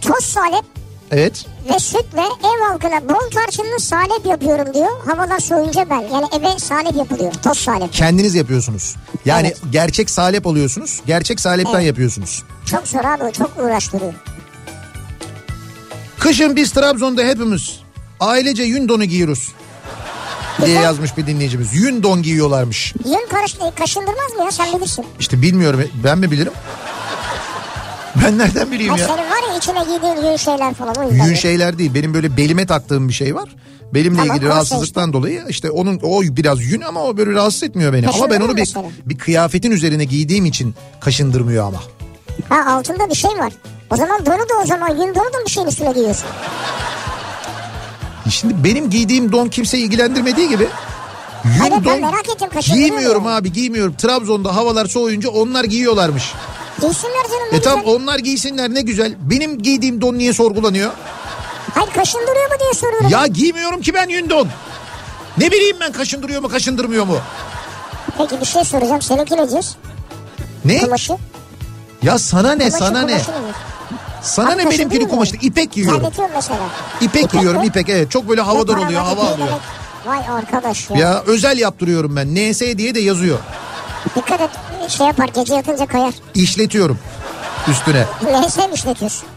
toz salep Evet. ve sütle ev halkına bol tarçınlı salep yapıyorum diyor. Havalar soğuyunca ben. Yani eve salep yapılıyor. Toz salep. Kendiniz yapıyorsunuz. Yani Evet. gerçek salep alıyorsunuz. Gerçek salepten Evet. yapıyorsunuz. Çok zor abi çok uğraştırıyor. Kışın biz Trabzon'da hepimiz ailece yün donu giyiyoruz. diye yazmış bir dinleyicimiz. Yün don giyiyorlarmış. Yün karış, kaşındırmaz mı ya sen bilirsin. İşte bilmiyorum ben mi bilirim? Ben nereden bileyim Ha, ya? senin var ya içine giydiğin yün şeyler falan o yüzden. Yün şeyler değil. Benim böyle belime taktığım bir şey var. Belimle Tamam, ilgili o rahatsızlıktan dolayı işte onun o biraz yün ama o böyle rahatsız etmiyor beni. Ama ben onu bir, bir kıyafetin üzerine giydiğim için kaşındırmıyor ama. Ha altında bir şey var. O zaman donu da o zaman yün donu da bir şeyin üstüne giyiyorsun. Şimdi benim giydiğim don kimseyi ilgilendirmediği gibi yün don merak ettim, giymiyorum abi giymiyorum. Trabzon'da havalar soğuyunca onlar giyiyorlarmış. Giysinler canım E tam güzel. onlar giysinler ne güzel. Benim giydiğim don niye sorgulanıyor? Hayır kaşındırıyor mu diye soruyorum. Ya giymiyorum ki ben yün don. Ne bileyim ben kaşındırıyor mu kaşındırmıyor mu? Peki bir şey soracağım. Seninki ne cins? Ne? Kumaşı. Ya sana ne Kumaşı, sana ne? kumaşı? Sana Abi ne benimkini mu? kumaşta ipek giyiyorum. Terletiyorum mesela. İpek giyiyorum mi? ipek evet çok böyle havadar Yok, oluyor hava alıyor. Vay arkadaş ya. Ya özel yaptırıyorum ben NS diye de yazıyor. Dikkat et şey yapar gece yatınca kayar. İşletiyorum üstüne. Neyse mi işletiyorsun?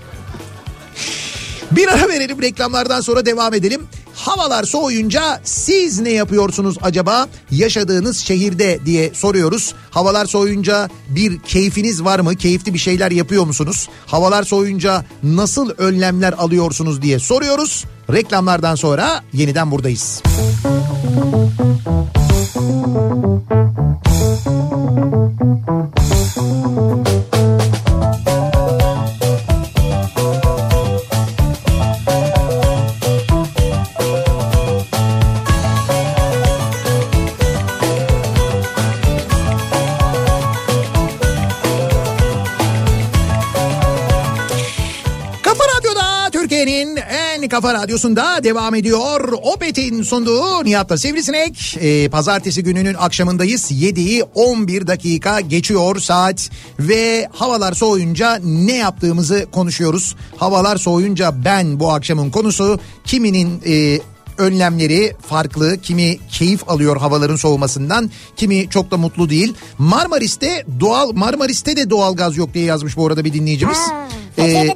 Bir ara verelim reklamlardan sonra devam edelim. Havalar soğuyunca siz ne yapıyorsunuz acaba yaşadığınız şehirde diye soruyoruz. Havalar soğuyunca bir keyfiniz var mı? Keyifli bir şeyler yapıyor musunuz? Havalar soğuyunca nasıl önlemler alıyorsunuz diye soruyoruz. Reklamlardan sonra yeniden buradayız. Kafa kafa radyosunda devam ediyor. Opet'in sunduğu Nihat'la Sivrisinek. Ee, pazartesi gününün akşamındayız. 7'yi 11 dakika geçiyor saat. Ve havalar soğuyunca ne yaptığımızı konuşuyoruz. Havalar soğuyunca ben bu akşamın konusu. Kiminin... e, önlemleri farklı. Kimi keyif alıyor havaların soğumasından, kimi çok da mutlu değil. Marmaris'te doğal Marmaris'te de doğal gaz yok diye yazmış bu arada bir dinleyicimiz. Ha,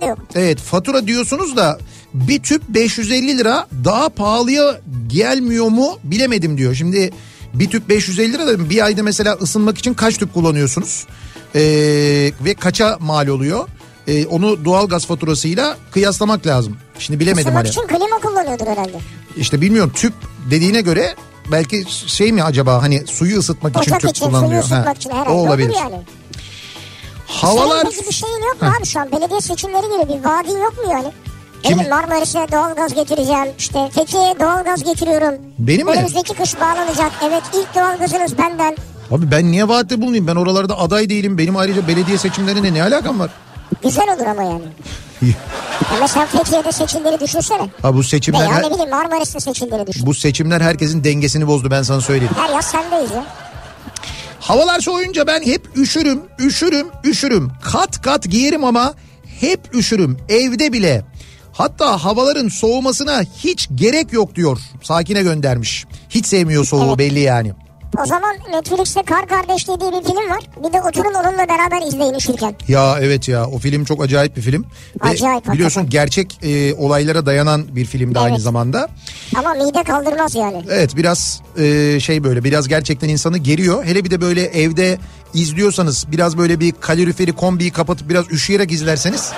yok. Evet fatura diyorsunuz da bir tüp 550 lira daha pahalıya gelmiyor mu bilemedim diyor. Şimdi bir tüp 550 lira da bir ayda mesela ısınmak için kaç tüp kullanıyorsunuz? Ee, ve kaça mal oluyor? Ee, onu doğalgaz faturasıyla kıyaslamak lazım. Şimdi bilemedim Isınmak hani. için klima kullanıyordur herhalde. İşte bilmiyorum tüp dediğine göre belki şey mi acaba hani suyu ısıtmak için Ocak tüp için, suyu kullanılıyor. ısıtmak Ha, için herhalde o olabilir. yani. Havalar Senin bir şeyin yok mu abi şu an? Belediye seçimleri geliyor bir vaadin yok mu yani? Kim- Benim Marmaris'e doğalgaz getireceğim. İşte Fethiye'ye doğalgaz getiriyorum. Benim mi? Önümüzdeki kış bağlanacak. Evet ilk doğalgazınız benden. Abi ben niye vaatte bulunayım? Ben oralarda aday değilim. Benim ayrıca belediye seçimlerine ne alakam var? Güzel olur ama yani. [laughs] Ya mesela Fethiye'de seçimleri düşünsene. Ha bu seçimler Veya her- ne bileyim Marmaris'te seçimleri düşün. bu seçimler herkesin dengesini bozdu ben sana söyleyeyim. Her yaz sendeyiz ya. Havalar soğuyunca ben hep üşürüm, üşürüm, üşürüm. Kat kat giyerim ama hep üşürüm. Evde bile. Hatta havaların soğumasına hiç gerek yok diyor. Sakine göndermiş. Hiç sevmiyor soğuğu Evet. belli yani. O zaman Netflix'te Kar Kardeşliği diye bir film var. Bir de oturun onunla beraber izleyin üşürken. Ya evet ya o film çok acayip bir film. Ve Acayip, biliyorsun hakikaten. gerçek e, olaylara dayanan bir film de aynı Evet. zamanda. Ama mide kaldırmaz yani. Evet biraz e, şey böyle biraz gerçekten insanı geriyor. Hele bir de böyle evde izliyorsanız biraz böyle bir kaloriferi kombiyi kapatıp biraz üşüyerek izlerseniz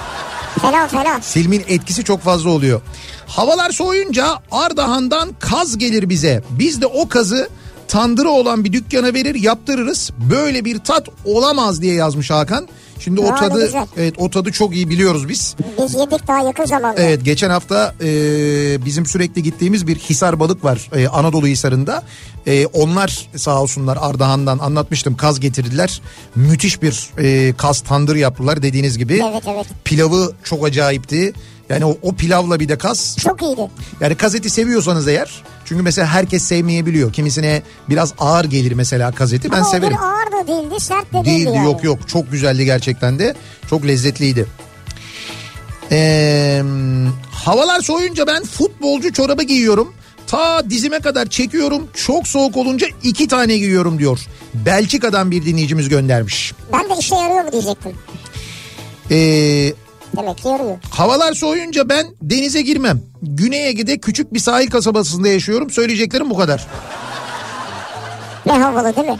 Fena fena. filmin etkisi çok fazla oluyor. Havalar soğuyunca Ardahan'dan kaz gelir bize. Biz de o kazı tandırı olan bir dükkana verir yaptırırız. Böyle bir tat olamaz diye yazmış Hakan. Şimdi o tadı güzel. evet o tadı çok iyi biliyoruz biz. Biz yedik daha yakın zamanda. Evet geçen hafta e, bizim sürekli gittiğimiz bir Hisar balık var e, Anadolu Hisarı'nda. E, onlar sağ olsunlar Ardahan'dan anlatmıştım kaz getirdiler. Müthiş bir e, kaz tandır yaptılar dediğiniz gibi. Evet, evet. Pilavı çok acayipti. Yani o, o pilavla bir de kaz. Çok iyiydi. Yani kaz eti seviyorsanız eğer. Çünkü mesela herkes sevmeyebiliyor. Kimisine biraz ağır gelir mesela kaz eti. Ben Ama severim. bir ağır da değildi sert de değildi Değildi yani. yok yok çok güzeldi gerçekten de çok lezzetliydi. Ee, havalar soğuyunca ben futbolcu çorabı giyiyorum. Ta dizime kadar çekiyorum. Çok soğuk olunca iki tane giyiyorum diyor. Belçika'dan bir dinleyicimiz göndermiş. Ben de işe yarıyor mu diyecektim. Ee, Demek ki yarıyor. havalar soğuyunca ben denize girmem. Güney Ege'de küçük bir sahil kasabasında yaşıyorum. Söyleyeceklerim bu kadar. Ne havalı değil mi?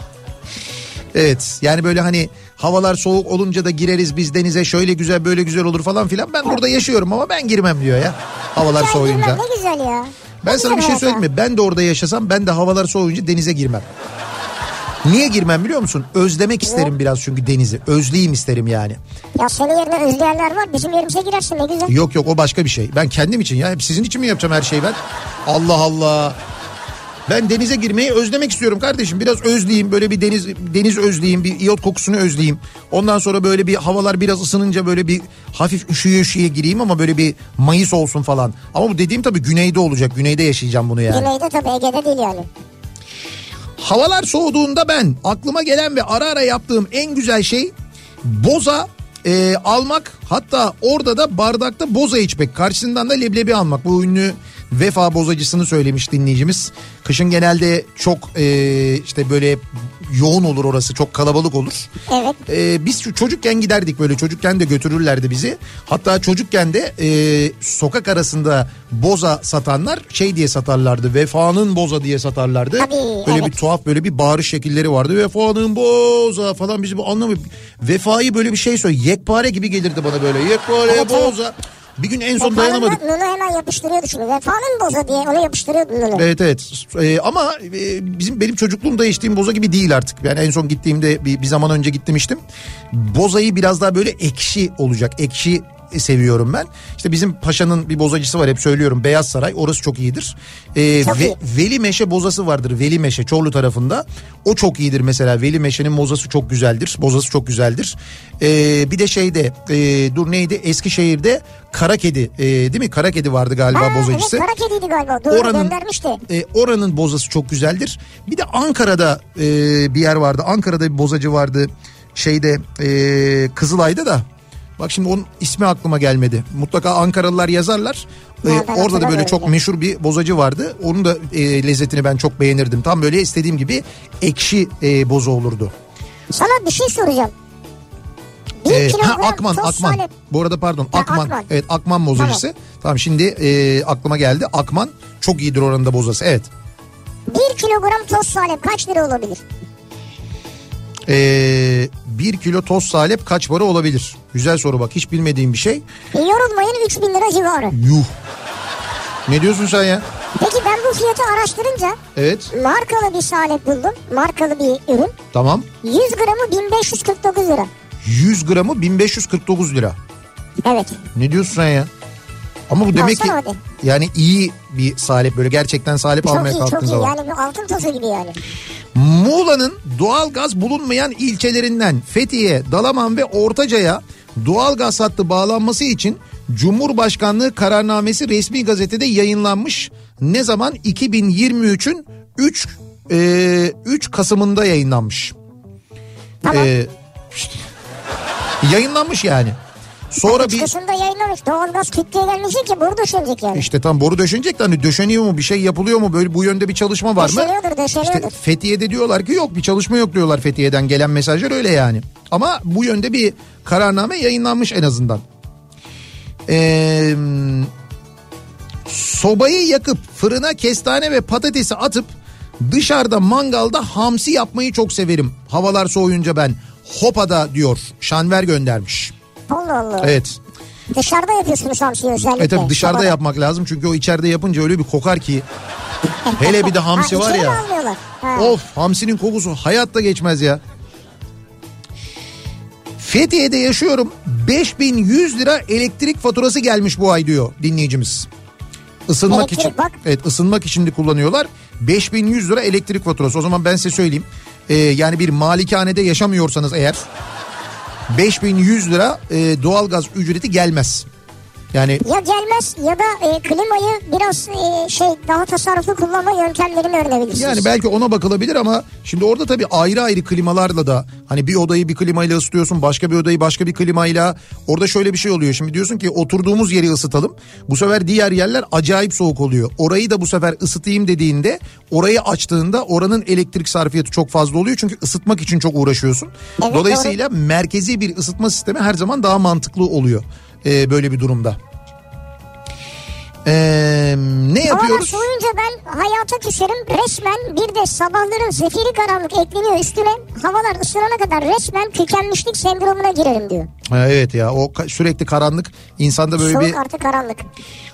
Evet yani böyle hani havalar soğuk olunca da gireriz biz denize şöyle güzel böyle güzel olur falan filan. Ben burada yaşıyorum ama ben girmem diyor ya. Havalar Ya soğuyunca. girmem, Ne güzel ya. Ben Ne sana bir şey söyleyeyim mi? Ben de orada yaşasam ben de havalar soğuyunca denize girmem. Niye girmem biliyor musun? Özlemek isterim biraz çünkü denizi. Özleyeyim isterim yani. Ya senin yerine özleyenler var. Bizim yerimize girersin ne güzel. Yok yok o başka bir şey. Ben kendim için ya. Hep sizin için mi yapacağım her şeyi ben? Allah Allah. Ben denize girmeyi özlemek istiyorum kardeşim. Biraz özleyeyim böyle bir deniz deniz özleyeyim bir iyot kokusunu özleyeyim. Ondan sonra böyle bir havalar biraz ısınınca böyle bir hafif üşüye üşüye gireyim ama böyle bir Mayıs olsun falan. Ama bu dediğim tabii güneyde olacak. Güneyde yaşayacağım bunu yani. Güneyde tabii Ege'de değil yani. Havalar soğuduğunda ben aklıma gelen ve ara ara yaptığım en güzel şey boza e, almak hatta orada da bardakta boza içmek karşısından da leblebi almak. Bu ünlü vefa bozacısını söylemiş dinleyicimiz. Kışın genelde çok e, işte böyle yoğun olur orası çok kalabalık olur. Evet. Ee, biz çocukken giderdik böyle çocukken de götürürlerdi bizi. Hatta çocukken de e, sokak arasında boza satanlar şey diye satarlardı. Vefanın boza diye satarlardı. Tabii, böyle evet. bir tuhaf böyle bir bağırış şekilleri vardı. Vefanın boza falan bizi bu anlamı vefayı böyle bir şey söyle. Yekpare gibi gelirdi bana böyle. Yekpare Evet, evet. Bir gün en son Vefanın dayanamadık. da Nunu hemen yapıştırıyordu şunu. Vefanın boza diye onu yapıştırıyordu Nunu. Evet evet Ee, ama e, bizim benim çocukluğumda içtiğim boza gibi değil artık. Yani en son gittiğimde bir, bir zaman önce gitmiştim. Bozayı biraz daha böyle ekşi olacak. Ekşi seviyorum ben. İşte bizim paşanın bir bozacısı var hep söylüyorum Beyaz Saray orası çok iyidir. Ee, Çok ve, iyi. Veli Meşe bozası vardır Veli Meşe Çorlu tarafında. O çok iyidir mesela Veli Meşe'nin bozası çok güzeldir. Bozası çok güzeldir. Ee, bir de şeyde e, dur neydi Eskişehir'de Kara Kedi e, değil mi? Kara Kedi vardı galiba Ha, bozacısı. Evet kara kediydi galiba. Doğru Oranın- göndermişti. E, oranın bozası çok güzeldir. Bir de Ankara'da e, bir yer vardı. Ankara'da bir bozacı vardı. Şeyde e, Kızılay'da da. Bak şimdi onun ismi aklıma gelmedi. Mutlaka Ankaralılar yazarlar. E, Ya ben orada da böyle çok meşhur bir bozacı vardı. Onun da e, lezzetini ben çok beğenirdim. Tam böyle istediğim gibi ekşi e, boza olurdu. Sana bir şey soracağım. Bir E, kilogram ha, Akman, Akman. salep. Bu arada pardon, Ha, Akman. Akman. Evet, Akman bozacısı. Tamam, şimdi e, aklıma geldi. Akman çok iyidir oranın da bozası. Evet. Bir kilogram toz salep kaç lira olabilir? Ee, bir kilo toz salep kaç para olabilir? Güzel soru bak hiç bilmediğim bir şey. E, yorulmayın 3000 lira civarı. Yuh. Ne diyorsun sen ya? Peki ben bu fiyatı araştırınca Evet markalı bir salep buldum. Markalı bir ürün. tamam. 100 gramı 1549 lira. 100 gramı 1549 lira. Evet. Ne diyorsun sen ya? Ama bu demek ki hadi. yani iyi bir salep böyle gerçekten salep Çok almaya iyi çok kalktığın iyi. zaman. Yani bir altın tozu gibi yani. Muğla'nın doğal gaz bulunmayan ilçelerinden Fethiye, Dalaman ve Ortaca'ya doğal gaz hattı bağlanması için Cumhurbaşkanlığı kararnamesi resmi gazetede yayınlanmış. Ne zaman? 2023'ün 3 e, 3 Kasım'ında yayınlanmış. Tamam. E, işte, [laughs] yayınlanmış yani. Sonra bir Çıkışında yayınlamış. Doğalgaz kitleye gelmeyecek ki boru döşenecek yani. işte tam boru döşenecek de hani döşeniyor mu bir şey yapılıyor mu böyle bu yönde bir çalışma var mı? Döşeniyordur döşeniyordur. İşte Fethiye'de diyorlar ki yok bir çalışma yok diyorlar Fethiye'den gelen mesajlar öyle yani. Ama bu yönde bir kararname yayınlanmış en azından. Ee, sobayı yakıp fırına kestane ve patatesi atıp dışarıda mangalda hamsi yapmayı çok severim. Havalar soğuyunca ben. Hopa'da diyor. Şanver göndermiş. Allah Allah. Evet. Dışarıda yapıyorsunuz hamsiyi özellikle. E tabii dışarıda Sobada. yapmak lazım çünkü o içeride yapınca öyle bir kokar ki. Hele bir de [laughs] hamsi Ha, var ya. Ha. Of hamsinin kokusu hayatta geçmez ya. Fethiye'de yaşıyorum. 5100 lira elektrik faturası gelmiş bu ay diyor dinleyicimiz. Isınmak Elektrik için. bak. Evet ısınmak için de kullanıyorlar. 5100 lira elektrik faturası. O zaman ben size söyleyeyim. Ee, yani bir malikanede yaşamıyorsanız eğer 5100 lira e, doğalgaz ücreti gelmez. Yani Ya gelmez ya da e, klimayı biraz e, şey daha tasarruflu kullanma yöntemlerini öğrenebilirsiniz. Yani belki ona bakılabilir ama şimdi orada tabii ayrı ayrı klimalarla da hani bir odayı bir klimayla ısıtıyorsun başka bir odayı başka bir klimayla orada şöyle bir şey oluyor. Şimdi diyorsun ki oturduğumuz yeri ısıtalım bu sefer diğer yerler acayip soğuk oluyor. Orayı da bu sefer ısıtayım dediğinde orayı açtığında oranın elektrik sarfiyatı çok fazla oluyor çünkü ısıtmak için çok uğraşıyorsun. Evet, Dolayısıyla merkezi bir ısıtma sistemi her zaman daha mantıklı oluyor e, böyle bir durumda. Ee, ne yapıyoruz? soğuyunca ben hayata küserim. Resmen bir de sabahları zifiri karanlık ekleniyor üstüne. Havalar ısınana kadar resmen tükenmişlik sendromuna girerim diyor. Ha, evet ya o ka- sürekli karanlık insanda böyle Soğuk bir artı karanlık.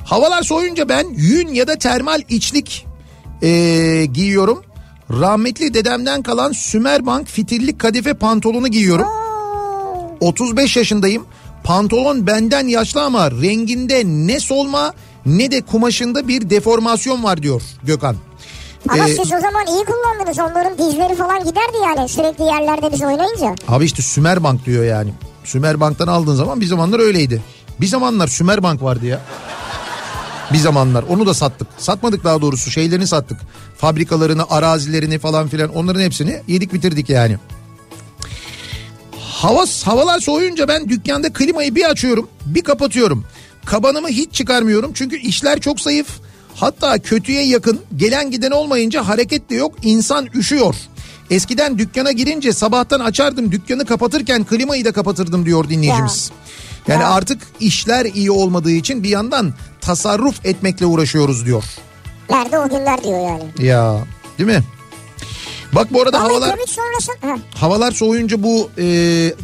havalar soğuyunca ben yün ya da termal içlik ee, giyiyorum. Rahmetli dedemden kalan Sümerbank fitillik kadife pantolonu giyiyorum. Oo, 35 yaşındayım. Pantolon benden yaşlı ama renginde ne solma ne de kumaşında bir deformasyon var diyor Gökhan. Ama Ee, siz o zaman iyi kullandınız. Onların dizleri falan giderdi yani sürekli yerlerde biz oynayınca. Abi işte Sümerbank diyor yani. Sümerbank'tan aldığın zaman bir zamanlar öyleydi. Bir zamanlar Sümerbank vardı ya. Bir zamanlar onu da sattık. Satmadık daha doğrusu şeylerini sattık. Fabrikalarını, arazilerini falan filan onların hepsini yedik bitirdik yani. Hava, havalar soğuyunca ben dükkanda klimayı bir açıyorum bir kapatıyorum. Kabanımı hiç çıkarmıyorum çünkü işler çok zayıf. Hatta kötüye yakın gelen giden olmayınca hareket de yok insan üşüyor. Eskiden dükkana girince sabahtan açardım dükkanı kapatırken klimayı da kapatırdım diyor dinleyicimiz. Yani Ya. artık işler iyi olmadığı için bir yandan tasarruf etmekle uğraşıyoruz diyor. Nerede o günler diyor yani. Ya değil mi? Bak bu arada Ama havalar sonrası... Ha, havalar soğuyunca bu e,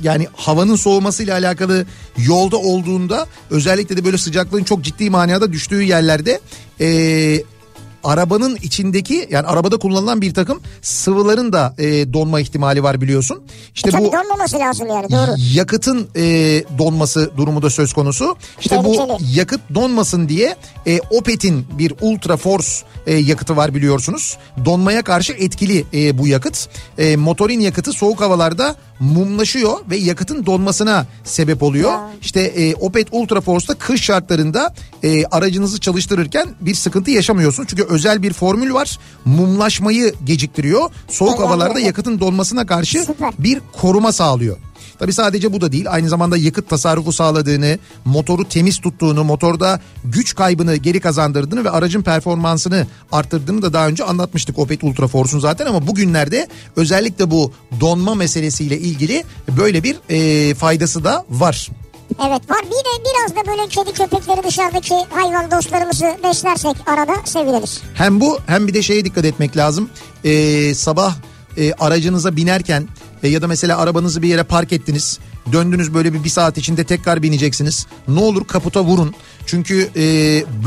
yani havanın soğumasıyla alakalı yolda olduğunda özellikle de böyle sıcaklığın çok ciddi manada düştüğü yerlerde e, arabanın içindeki yani arabada kullanılan bir takım sıvıların da e, donma ihtimali var biliyorsun. İşte e, bu donmaması lazım yani doğru. yakıtın e, donması durumu da söz konusu. İşte bu Tehlikeli. yakıt donmasın diye e, Opet'in bir Ultra Force e, yakıtı var biliyorsunuz. Donmaya karşı etkili e, bu yakıt. E, motorin yakıtı soğuk havalarda mumlaşıyor ve yakıtın donmasına sebep oluyor. Ya. İşte e, Opet Ultra Force'da kış şartlarında e, aracınızı çalıştırırken bir sıkıntı yaşamıyorsunuz. Çünkü özel bir formül var. Mumlaşmayı geciktiriyor. Soğuk havalarda yakıtın donmasına karşı Süper. bir koruma sağlıyor. Tabi sadece bu da değil aynı zamanda yakıt tasarrufu sağladığını, motoru temiz tuttuğunu, motorda güç kaybını geri kazandırdığını ve aracın performansını arttırdığını da daha önce anlatmıştık Opet Ultra Force'un zaten ama bugünlerde özellikle bu donma meselesiyle ilgili böyle bir e, faydası da var. Evet var bir de biraz da böyle kedi köpekleri dışarıdaki hayvan dostlarımızı beslersek arada seviniriz. Hem bu hem bir de şeye dikkat etmek lazım. Ee, sabah e, aracınıza binerken e, ya da mesela arabanızı bir yere park ettiniz. Döndünüz böyle bir, bir saat içinde tekrar bineceksiniz. Ne olur kaputa vurun. Çünkü e,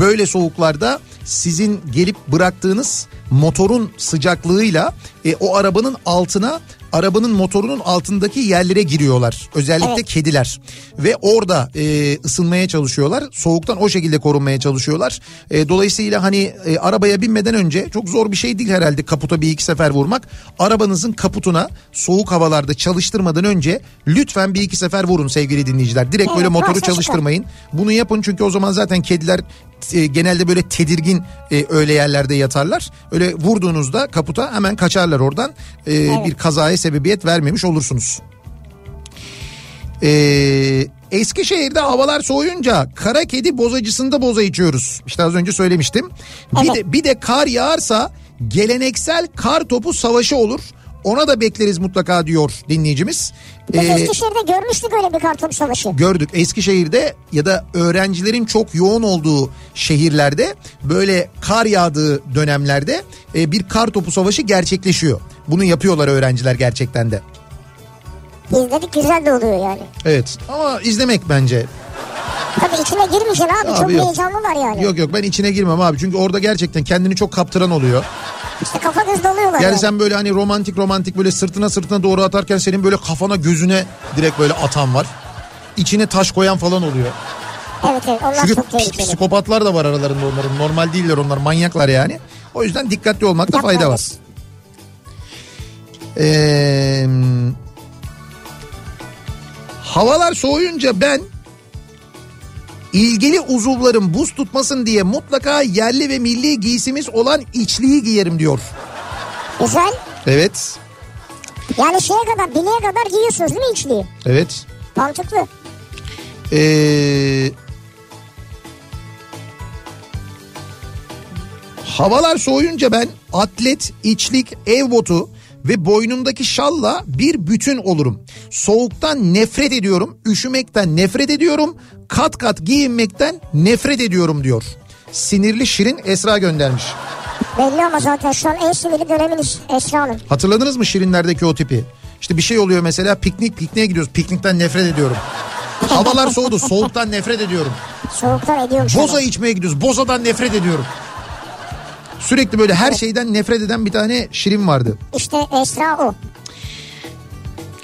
böyle soğuklarda sizin gelip bıraktığınız motorun sıcaklığıyla e, o arabanın altına arabanın motorunun altındaki yerlere giriyorlar. Özellikle Evet. kediler ve orada e, ısınmaya çalışıyorlar. Soğuktan o şekilde korunmaya çalışıyorlar. E, dolayısıyla hani e, arabaya binmeden önce çok zor bir şey değil herhalde kaputa bir iki sefer vurmak. Arabanızın kaputuna soğuk havalarda çalıştırmadan önce lütfen bir iki sefer vurun sevgili dinleyiciler. Direkt Evet, böyle motoru çalıştırmayın. Bunu yapın çünkü o zaman zaten kediler e, genelde böyle tedirgin e, öyle yerlerde yatarlar. Öyle vurduğunuzda kaputa hemen kaçarlar oradan. E, Bir kazaya sebebiyet vermemiş olursunuz. Ee, Eskişehir'de havalar soğuyunca kara kedi bozacısında boza içiyoruz. İşte az önce söylemiştim. Bir Evet. de bir de kar yağarsa geleneksel kar topu savaşı olur. Ona da bekleriz mutlaka diyor dinleyicimiz. Biz Ee, Eskişehir'de görmüştük öyle bir karton savaşı. gördük Eskişehir'de ya da öğrencilerin çok yoğun olduğu şehirlerde böyle kar yağdığı dönemlerde e, bir kar topu savaşı gerçekleşiyor. Bunu yapıyorlar öğrenciler gerçekten de. İzledik güzel de oluyor yani. Evet ama izlemek bence Tabii içine girmeyeceksin abi, Abi çok yok. heyecanlılar yani. Yok yok ben içine girmem abi çünkü orada gerçekten kendini çok kaptıran oluyor. İşte kafa göz doluyorlar Yani yani. sen böyle hani romantik romantik böyle sırtına sırtına doğru atarken senin böyle kafana gözüne direkt böyle atan var. İçine taş koyan falan oluyor. Evet evet onlar Çünkü çok tehlikeli. psikopatlar da var aralarında onların. Normal değiller onlar manyaklar yani. O yüzden dikkatli olmakta fayda var. Ee, havalar soğuyunca ben İlgili uzuvlarım buz tutmasın diye mutlaka yerli ve milli giysimiz olan içliği giyerim diyor. Güzel. Evet. Yani şeye kadar bileğe kadar giyiyorsunuz değil mi içliği? Evet. Mantıklı. Ee, havalar soğuyunca ben atlet, içlik, ev botu ve boynumdaki şalla bir bütün olurum. Soğuktan nefret ediyorum, üşümekten nefret ediyorum, kat kat giyinmekten nefret ediyorum diyor. Sinirli Şirin Esra göndermiş. Belli ama zaten şu an en sinirli döneminiz Esra Hanım. Hatırladınız mı Şirinlerdeki o tipi? İşte bir şey oluyor mesela piknik pikniğe gidiyoruz. Piknikten nefret ediyorum. Havalar soğudu. Soğuktan nefret ediyorum. Soğuktan ediyormuş. Boza içmeye gidiyoruz. Bozadan nefret ediyorum. Sürekli böyle her şeyden nefret eden bir tane Şirin vardı. İşte Esra o.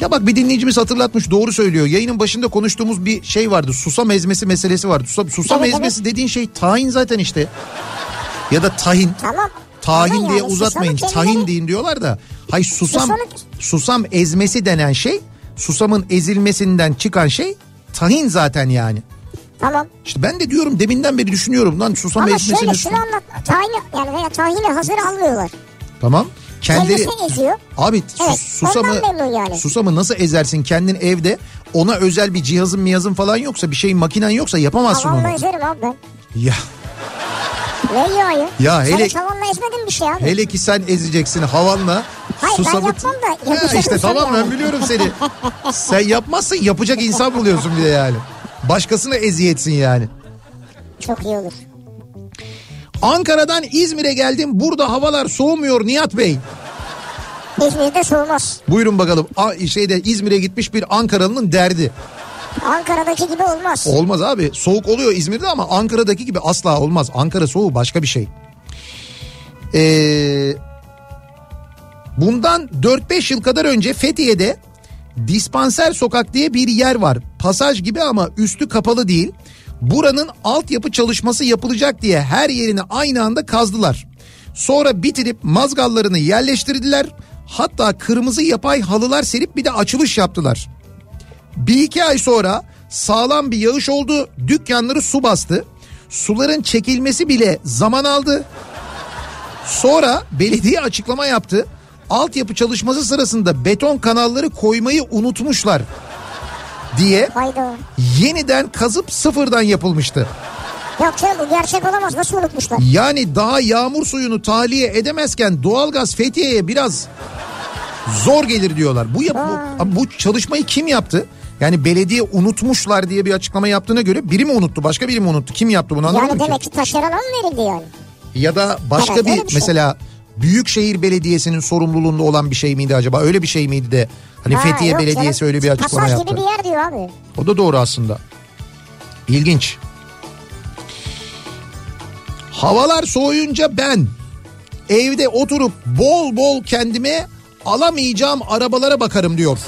Ya bak bir dinleyicimiz hatırlatmış doğru söylüyor. Yayının başında konuştuğumuz bir şey vardı. Susam ezmesi meselesi vardı. Susam, susam Evet, ezmesi dediğin şey tahin zaten işte. Ya da tahin. Tamam. Tahin Ama diye yani uzatmayın. susamın Tahin deyin diyorlar da. Hay susam Susamın- susam ezmesi denen şey susamın ezilmesinden çıkan şey tahin zaten yani. Tamam. İşte ben de diyorum deminden beri düşünüyorum lan susam Ama ezmesini. şöyle şunu anlat. Tahini yani veya tahini hazır almıyorlar. Tamam. Kendileri Kendisi eziyor. Abi sus- Evet, susamı yani. susamı nasıl ezersin kendin evde? Ona özel bir cihazın miyazın falan yoksa bir şeyin makinen yoksa yapamazsın Tavanla onu. ezerim abi ben. Ya Ne yağı? Ya Sen hele- hiç tavanla ezmedin bir şey abi. hele ki sen ezeceksin havanla. Hayır, ben yapmam da Ya işte tamam yani. ben biliyorum seni. sen yapmazsın yapacak insan buluyorsun bir de yani. Başkasına eziyetsin yani. Çok iyi olur. Ankara'dan İzmir'e geldim. Burada havalar soğumuyor Nihat Bey. İzmir'de soğumaz. Buyurun bakalım. A- şeyde İzmir'e gitmiş bir Ankaralı'nın derdi. Ankara'daki gibi olmaz. Olmaz abi. Soğuk oluyor İzmir'de ama Ankara'daki gibi asla olmaz. Ankara soğuğu başka bir şey. Ee, bundan 4-5 yıl kadar önce Fethiye'de Dispanser Sokak diye bir yer var. Pasaj gibi ama üstü kapalı değil. Buranın altyapı çalışması yapılacak diye her yerini aynı anda kazdılar. Sonra bitirip mazgallarını yerleştirdiler. Hatta kırmızı yapay halılar serip bir de açılış yaptılar. Bir iki ay sonra sağlam bir yağış oldu. Dükkanları su bastı. Suların çekilmesi bile zaman aldı. Sonra belediye açıklama yaptı. Altyapı çalışması sırasında beton kanalları koymayı unutmuşlar diye Hayda. yeniden kazıp sıfırdan yapılmıştı. Yok canım bu gerçek olamaz. Nasıl unutmuşlar? Yani daha yağmur suyunu tahliye edemezken doğalgaz Fethiye'ye biraz zor gelir diyorlar. Bu, yap, bu, bu çalışmayı kim yaptı? Yani belediye unutmuşlar diye bir açıklama yaptığına göre biri mi unuttu başka biri mi unuttu? Kim yaptı bunu anlamadım Yani ki. demek ki taşerana mı verildi yani? Ya da başka bir bir şey. mesela Büyükşehir Belediyesi'nin sorumluluğunda olan bir şey miydi acaba? Öyle bir şey miydi de hani Ha, Fethiye yok Belediyesi canım. öyle bir açıklama Pasaj yaptı. gibi bir yer diyor abi. O da doğru aslında. İlginç. Havalar soğuyunca ben evde oturup bol bol kendime alamayacağım arabalara bakarım diyor.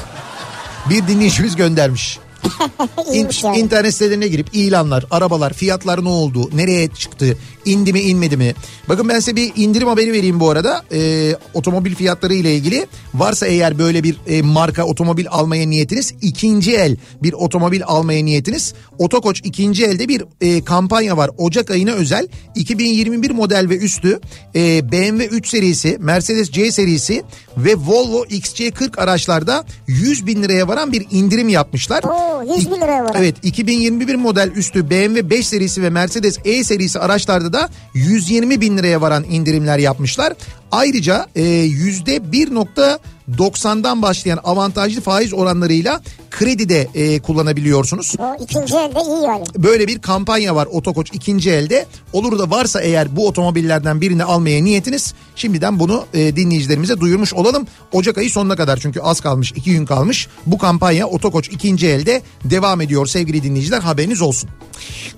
Bir dinleyicimiz göndermiş. [laughs] İn, yani. internet sitelerine girip ilanlar, arabalar, fiyatlar ne oldu, nereye çıktı, indi mi inmedi mi? Bakın ben size bir indirim haberi vereyim bu arada. Ee, otomobil fiyatları ile ilgili. Varsa eğer böyle bir e, marka otomobil almaya niyetiniz, ikinci el bir otomobil almaya niyetiniz. Otokoç ikinci elde bir e, kampanya var. Ocak ayına özel 2021 model ve üstü e, BMW 3 serisi, Mercedes C serisi ve Volvo XC40 araçlarda 100 bin liraya varan bir indirim yapmışlar. Oo 100 bin liraya var. Evet 2021 model üstü BMW 5 serisi ve Mercedes E serisi araçlarda da 120 bin liraya varan indirimler yapmışlar. Ayrıca e, %1.90'dan başlayan avantajlı faiz oranlarıyla kredi de e, kullanabiliyorsunuz. O ikinci elde iyi yani. Böyle bir kampanya var Otokoç ikinci elde. Olur da varsa eğer bu otomobillerden birini almaya niyetiniz şimdiden bunu e, dinleyicilerimize duyurmuş olalım. Ocak ayı sonuna kadar çünkü az kalmış iki gün kalmış. Bu kampanya Otokoç ikinci elde devam ediyor sevgili dinleyiciler haberiniz olsun.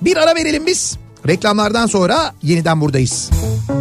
Bir ara verelim biz. Reklamlardan sonra yeniden buradayız. Kafa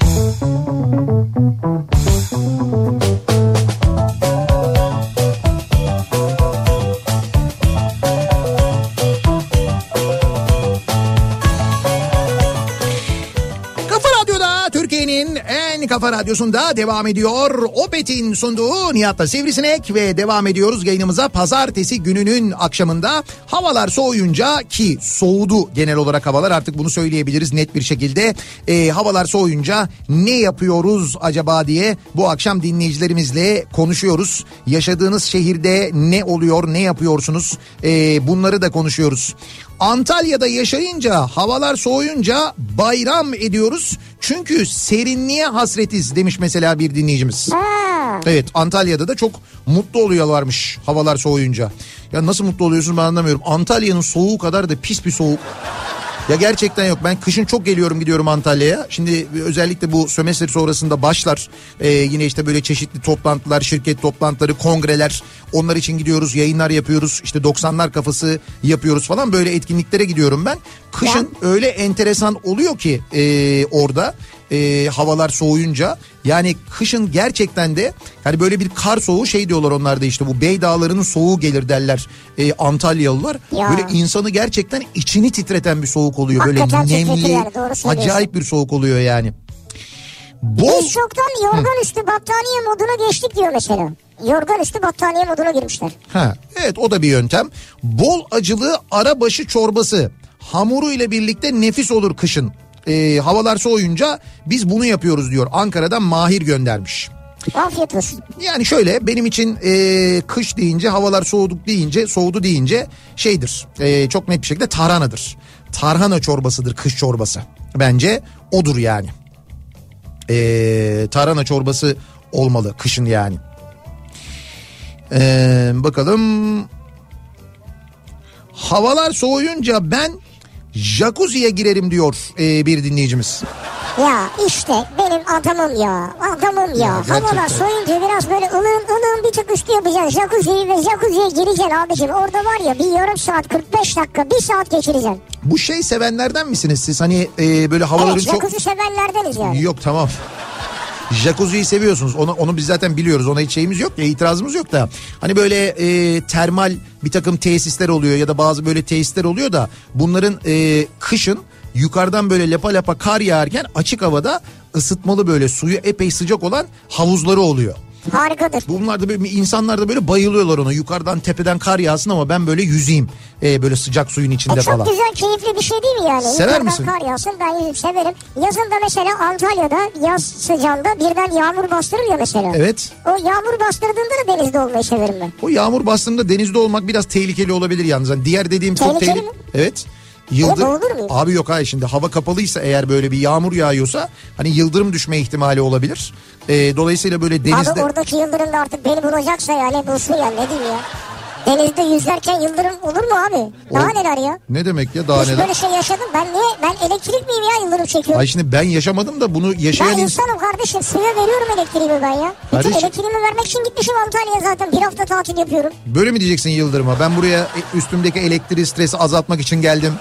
radyosunda devam ediyor. Opet'in sunduğu Nihat'la Sivrisinek ve devam ediyoruz yayınımıza pazartesi gününün akşamında. Havalar soğuyunca ki soğudu genel olarak havalar artık bunu söyleyebiliriz net bir şekilde. Ee, havalar soğuyunca ne yapıyoruz acaba diye bu akşam dinleyicilerimizle konuşuyoruz. Yaşadığınız şehirde ne oluyor ne yapıyorsunuz Ee, bunları da konuşuyoruz. Antalya'da yaşayınca havalar soğuyunca bayram ediyoruz. Çünkü serinliğe hasretiz demiş mesela bir dinleyicimiz. Evet Antalya'da da çok mutlu oluyorlarmış havalar soğuyunca. Ya nasıl mutlu oluyorsun ben anlamıyorum. Antalya'nın soğuğu kadar da pis bir soğuk. Ya gerçekten yok. Ben kışın çok geliyorum gidiyorum Antalya'ya. Şimdi özellikle bu sömestr sonrasında başlar. Ee, yine işte böyle çeşitli toplantılar, şirket toplantıları, kongreler. Onlar için gidiyoruz, yayınlar yapıyoruz. İşte 90'lar kafası yapıyoruz falan. Böyle etkinliklere gidiyorum ben. Kışın öyle enteresan oluyor ki e, orada e, havalar soğuyunca. Yani kışın gerçekten de hani böyle bir kar soğuğu şey diyorlar onlar da işte bu Bey Dağları'nın soğuğu gelir derler e, Antalyalılar. Ya. Böyle insanı gerçekten içini titreten bir soğuk oluyor. Hakikaten böyle nemli yani, acayip bir soğuk oluyor yani. Bol Biz çoktan yorgan üstü battaniye moduna geçtik diyor mesela. Yorgan üstü battaniye moduna girmişler. Ha, evet o da bir yöntem. Bol acılı arabaşı çorbası hamuru ile birlikte nefis olur kışın. Ee, havalar soğuyunca biz bunu yapıyoruz diyor. Ankara'dan Mahir göndermiş. Afiyet olsun. Yani şöyle benim için e, kış deyince havalar soğuduk deyince soğudu deyince şeydir e, çok net bir şekilde tarhanadır. Tarhana çorbasıdır kış çorbası. Bence odur yani. E, tarhana çorbası olmalı kışın yani. E, bakalım. Havalar soğuyunca ben jacuzziye girerim diyor e, bir dinleyicimiz. Ya işte benim adamım ya. Adamım ya. Ya. Havalar soğuyunca biraz böyle ılığın ılığın bir tık üstü yapacaksın. Jacuzziyi ve jacuzziye gireceksin abicim. Orada var ya bir yarım saat 45 dakika bir saat geçireceksin. Bu şey sevenlerden misiniz siz? Hani e, böyle havaların Evet çok... jacuzzi sevenlerdeniz yani. Yok tamam. Jacuzziyi seviyorsunuz. Onu, onu biz zaten biliyoruz. Ona hiç şeyimiz yok itirazımız yok da. Hani böyle e, termal bir takım tesisler oluyor ya da bazı böyle tesisler oluyor da bunların e, kışın yukarıdan böyle lapa lapa kar yağarken açık havada ısıtmalı böyle suyu epey sıcak olan havuzları oluyor. Harikadır. Bunlar da böyle insanlar da böyle bayılıyorlar ona. Yukarıdan tepeden kar yağsın ama ben böyle yüzeyim. E, böyle sıcak suyun içinde E çok falan. güzel keyifli bir şey değil mi yani? Sever Yukarıdan misin? kar yağsın ben yüzüm severim. Yazın da mesela Antalya'da yaz sıcağında birden yağmur bastırır ya mesela. Evet. O yağmur bastırdığında da denizde olmayı severim ben. O yağmur bastığında denizde olmak biraz tehlikeli olabilir yalnız. Hani diğer dediğim çok Tehlikeli tehlikeli. mi? Evet. Yıldır... Abi yok hayır şimdi hava kapalıysa eğer böyle bir yağmur yağıyorsa hani yıldırım düşme ihtimali olabilir. Ee, dolayısıyla böyle denizde... Abi oradaki yıldırım da artık beni bulacaksa yani bulsun ya ne diyeyim ya. Denizde yüzlerken yıldırım olur mu abi? Daha O- neler ya? Ne demek ya daha Hiç neler? böyle şey yaşadım. Ben niye? Ben elektrik miyim ya yıldırım çekiyorum? Ay şimdi ben yaşamadım da bunu yaşayan ben insan... insanım kardeşim. Suya veriyorum elektriğimi ben ya. Bütün Kardeşim- elektriğimi vermek için gitmişim Antalya'ya zaten. Bir hafta tatil yapıyorum. Böyle mi diyeceksin Yıldırım'a? Ben buraya e, üstümdeki elektriği stresi azaltmak için geldim.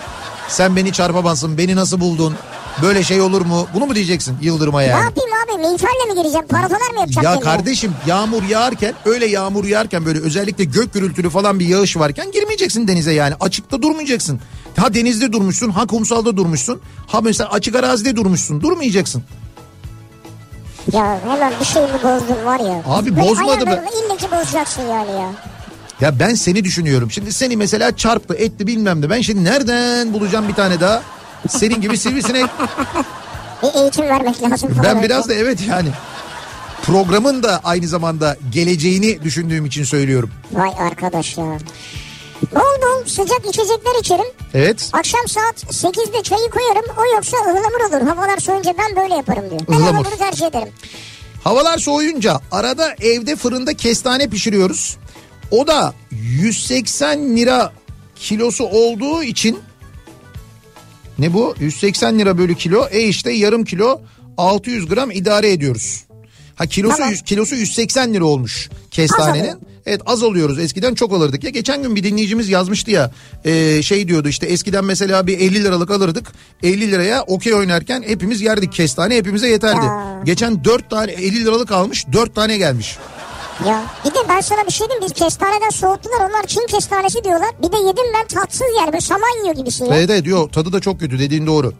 Sen beni çarpamazsın. Beni nasıl buldun? Böyle şey olur mu? Bunu mu diyeceksin Yıldırım'a Ne yani? yapayım abi? Miğferle mi gireceğim? Parafalar mı yapacak? Ya kendine? kardeşim yağmur yağarken öyle yağmur yağarken böyle özellikle gök gürültülü falan bir yağış varken girmeyeceksin denize yani. Açıkta durmayacaksın. Ha denizde durmuşsun ha kumsalda durmuşsun. Ha mesela açık arazide durmuşsun durmayacaksın. Ya hemen bir şeyimi bozdun var ya. Abi bozmadı ayarlarını ille ki bozacaksın yani ya. Ya ben seni düşünüyorum. Şimdi seni mesela çarptı etti bilmem ne. Ben şimdi nereden bulacağım bir tane daha? Senin gibi sivrisinek. Bir eğitim vermek lazım. Ben biraz da evet yani programın da aynı zamanda geleceğini düşündüğüm için söylüyorum. Vay arkadaş ya. Bol bol sıcak içecekler içerim. Evet. Akşam saat 8'de çayı koyarım. O yoksa ıhlamur olur. Havalar soğuyunca ben böyle yaparım diyor. Ben Ihlamur. ıhlamuru tercih ederim. Havalar soğuyunca arada evde fırında kestane pişiriyoruz. O da 180 lira kilosu olduğu için ne bu? 180 lira bölü kilo. E işte yarım kilo 600 gram idare ediyoruz. Ha kilosu Tamam. kilosu 180 lira olmuş kestanenin. Evet az alıyoruz. Eskiden çok alırdık. Ya geçen gün bir dinleyicimiz yazmıştı ya. e, şey diyordu işte eskiden mesela bir 50 liralık alırdık. 50 liraya okey oynarken hepimiz yerdik kestane hepimize yeterdi. Ya. Geçen 4 tane 50 liralık almış 4 tane gelmiş. Ya bir de ben sana bir şey diyeyim biz kestaneden soğuttular onlar Çin kestanesi diyorlar. Bir de yedim ben tatsız yani böyle saman yiyor ya. Evet evet diyor tadı da çok kötü dediğin doğru.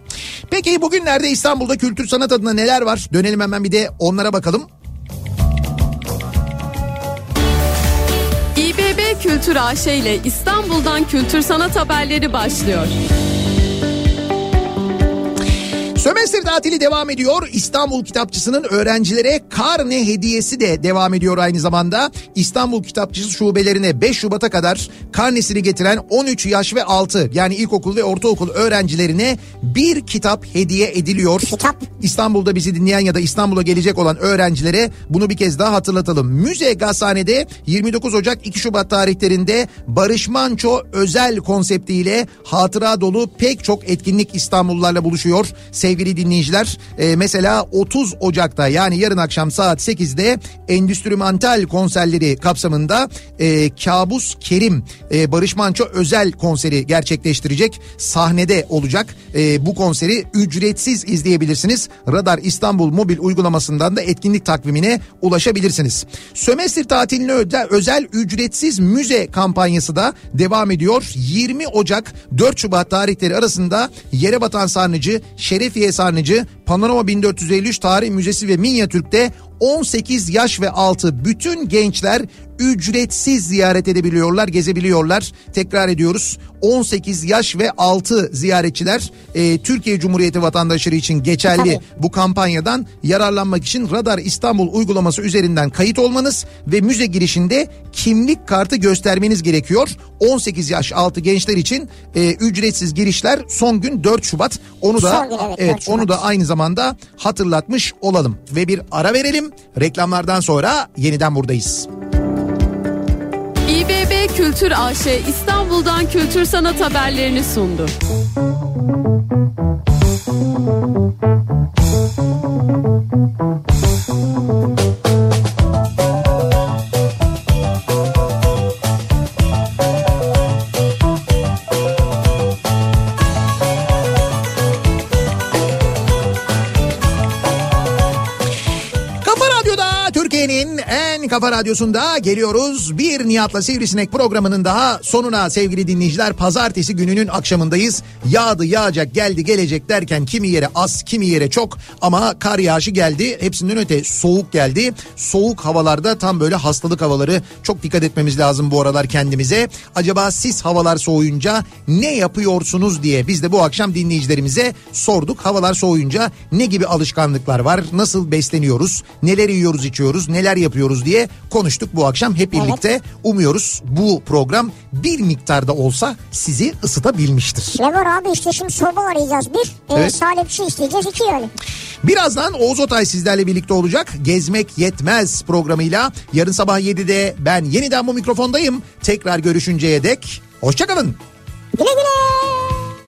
Peki bugünlerde İstanbul'da kültür sanat adına neler var? Dönelim hemen bir de onlara bakalım. İBB Kültür AŞ ile İstanbul'dan kültür sanat haberleri başlıyor. Sömestr tatili devam ediyor. İstanbul Kitapçısı'nın öğrencilere karne hediyesi de devam ediyor aynı zamanda. İstanbul Kitapçısı şubelerine 5 Şubat'a kadar karnesini getiren 13 yaş ve altı yani ilkokul ve ortaokul öğrencilerine bir kitap hediye ediliyor. Kitap. İstanbul'da bizi dinleyen ya da İstanbul'a gelecek olan öğrencilere bunu bir kez daha hatırlatalım. Müze Gazhane'de 29 Ocak 2 Şubat tarihlerinde Barış Manço özel konseptiyle hatıra dolu pek çok etkinlik İstanbullularla buluşuyor. Sevgili dinleyiciler e, mesela 30 Ocak'ta yani yarın akşam saat 8'de Endüstrimental konserleri kapsamında e, Kabus Kerim e, Barış Manço özel konseri gerçekleştirecek. Sahnede olacak. E, bu konseri ücretsiz izleyebilirsiniz. Radar İstanbul mobil uygulamasından da etkinlik takvimine ulaşabilirsiniz. Sömestr tatiline özel, ücretsiz müze kampanyası da devam ediyor. 20 Ocak 4 Şubat tarihleri arasında Yerebatan Sarnıcı, Şerefiye Sarnıcı, Panorama 1453 Tarih Müzesi ve Minyatürk'te 18 yaş ve altı bütün gençler ücretsiz ziyaret edebiliyorlar, gezebiliyorlar. Tekrar ediyoruz 18 yaş ve altı ziyaretçiler e, Türkiye Cumhuriyeti vatandaşları için geçerli Tabii. bu kampanyadan yararlanmak için Radar İstanbul uygulaması üzerinden kayıt olmanız ve müze girişinde kimlik kartı göstermeniz gerekiyor. 18 yaş altı gençler için e, ücretsiz girişler son gün 4 Şubat. Onu da gün, evet, 4 evet onu da aynı zamanda hatırlatmış olalım ve bir ara verelim. Reklamlardan sonra yeniden buradayız. Kültür AŞ İstanbul'dan kültür sanat haberlerini sundu. Kafa Türkiye'nin en kafa radyosunda geliyoruz. Bir Nihat'la Sivrisinek programının daha sonuna sevgili dinleyiciler. Pazartesi gününün akşamındayız. Yağdı yağacak geldi gelecek derken kimi yere az kimi yere çok ama kar yağışı geldi. Hepsinden öte soğuk geldi. Soğuk havalarda tam böyle hastalık havaları çok dikkat etmemiz lazım bu aralar kendimize. Acaba siz havalar soğuyunca ne yapıyorsunuz diye biz de bu akşam dinleyicilerimize sorduk. Havalar soğuyunca ne gibi alışkanlıklar var? Nasıl besleniyoruz? Neler yiyoruz içiyoruz? Neler yapıyoruz diye konuştuk bu akşam hep birlikte. Umuyoruz bu program bir miktarda olsa sizi ısıtabilmiştir. Ne var abi işte şimdi soba arayacağız bir. Evet. E, salepçi isteyeceğiz iki yani. Birazdan Oğuz Otay sizlerle birlikte olacak. Gezmek Yetmez programıyla. Yarın sabah 7'de ben yeniden bu mikrofondayım. Tekrar görüşünceye dek hoşçakalın. Güle güle.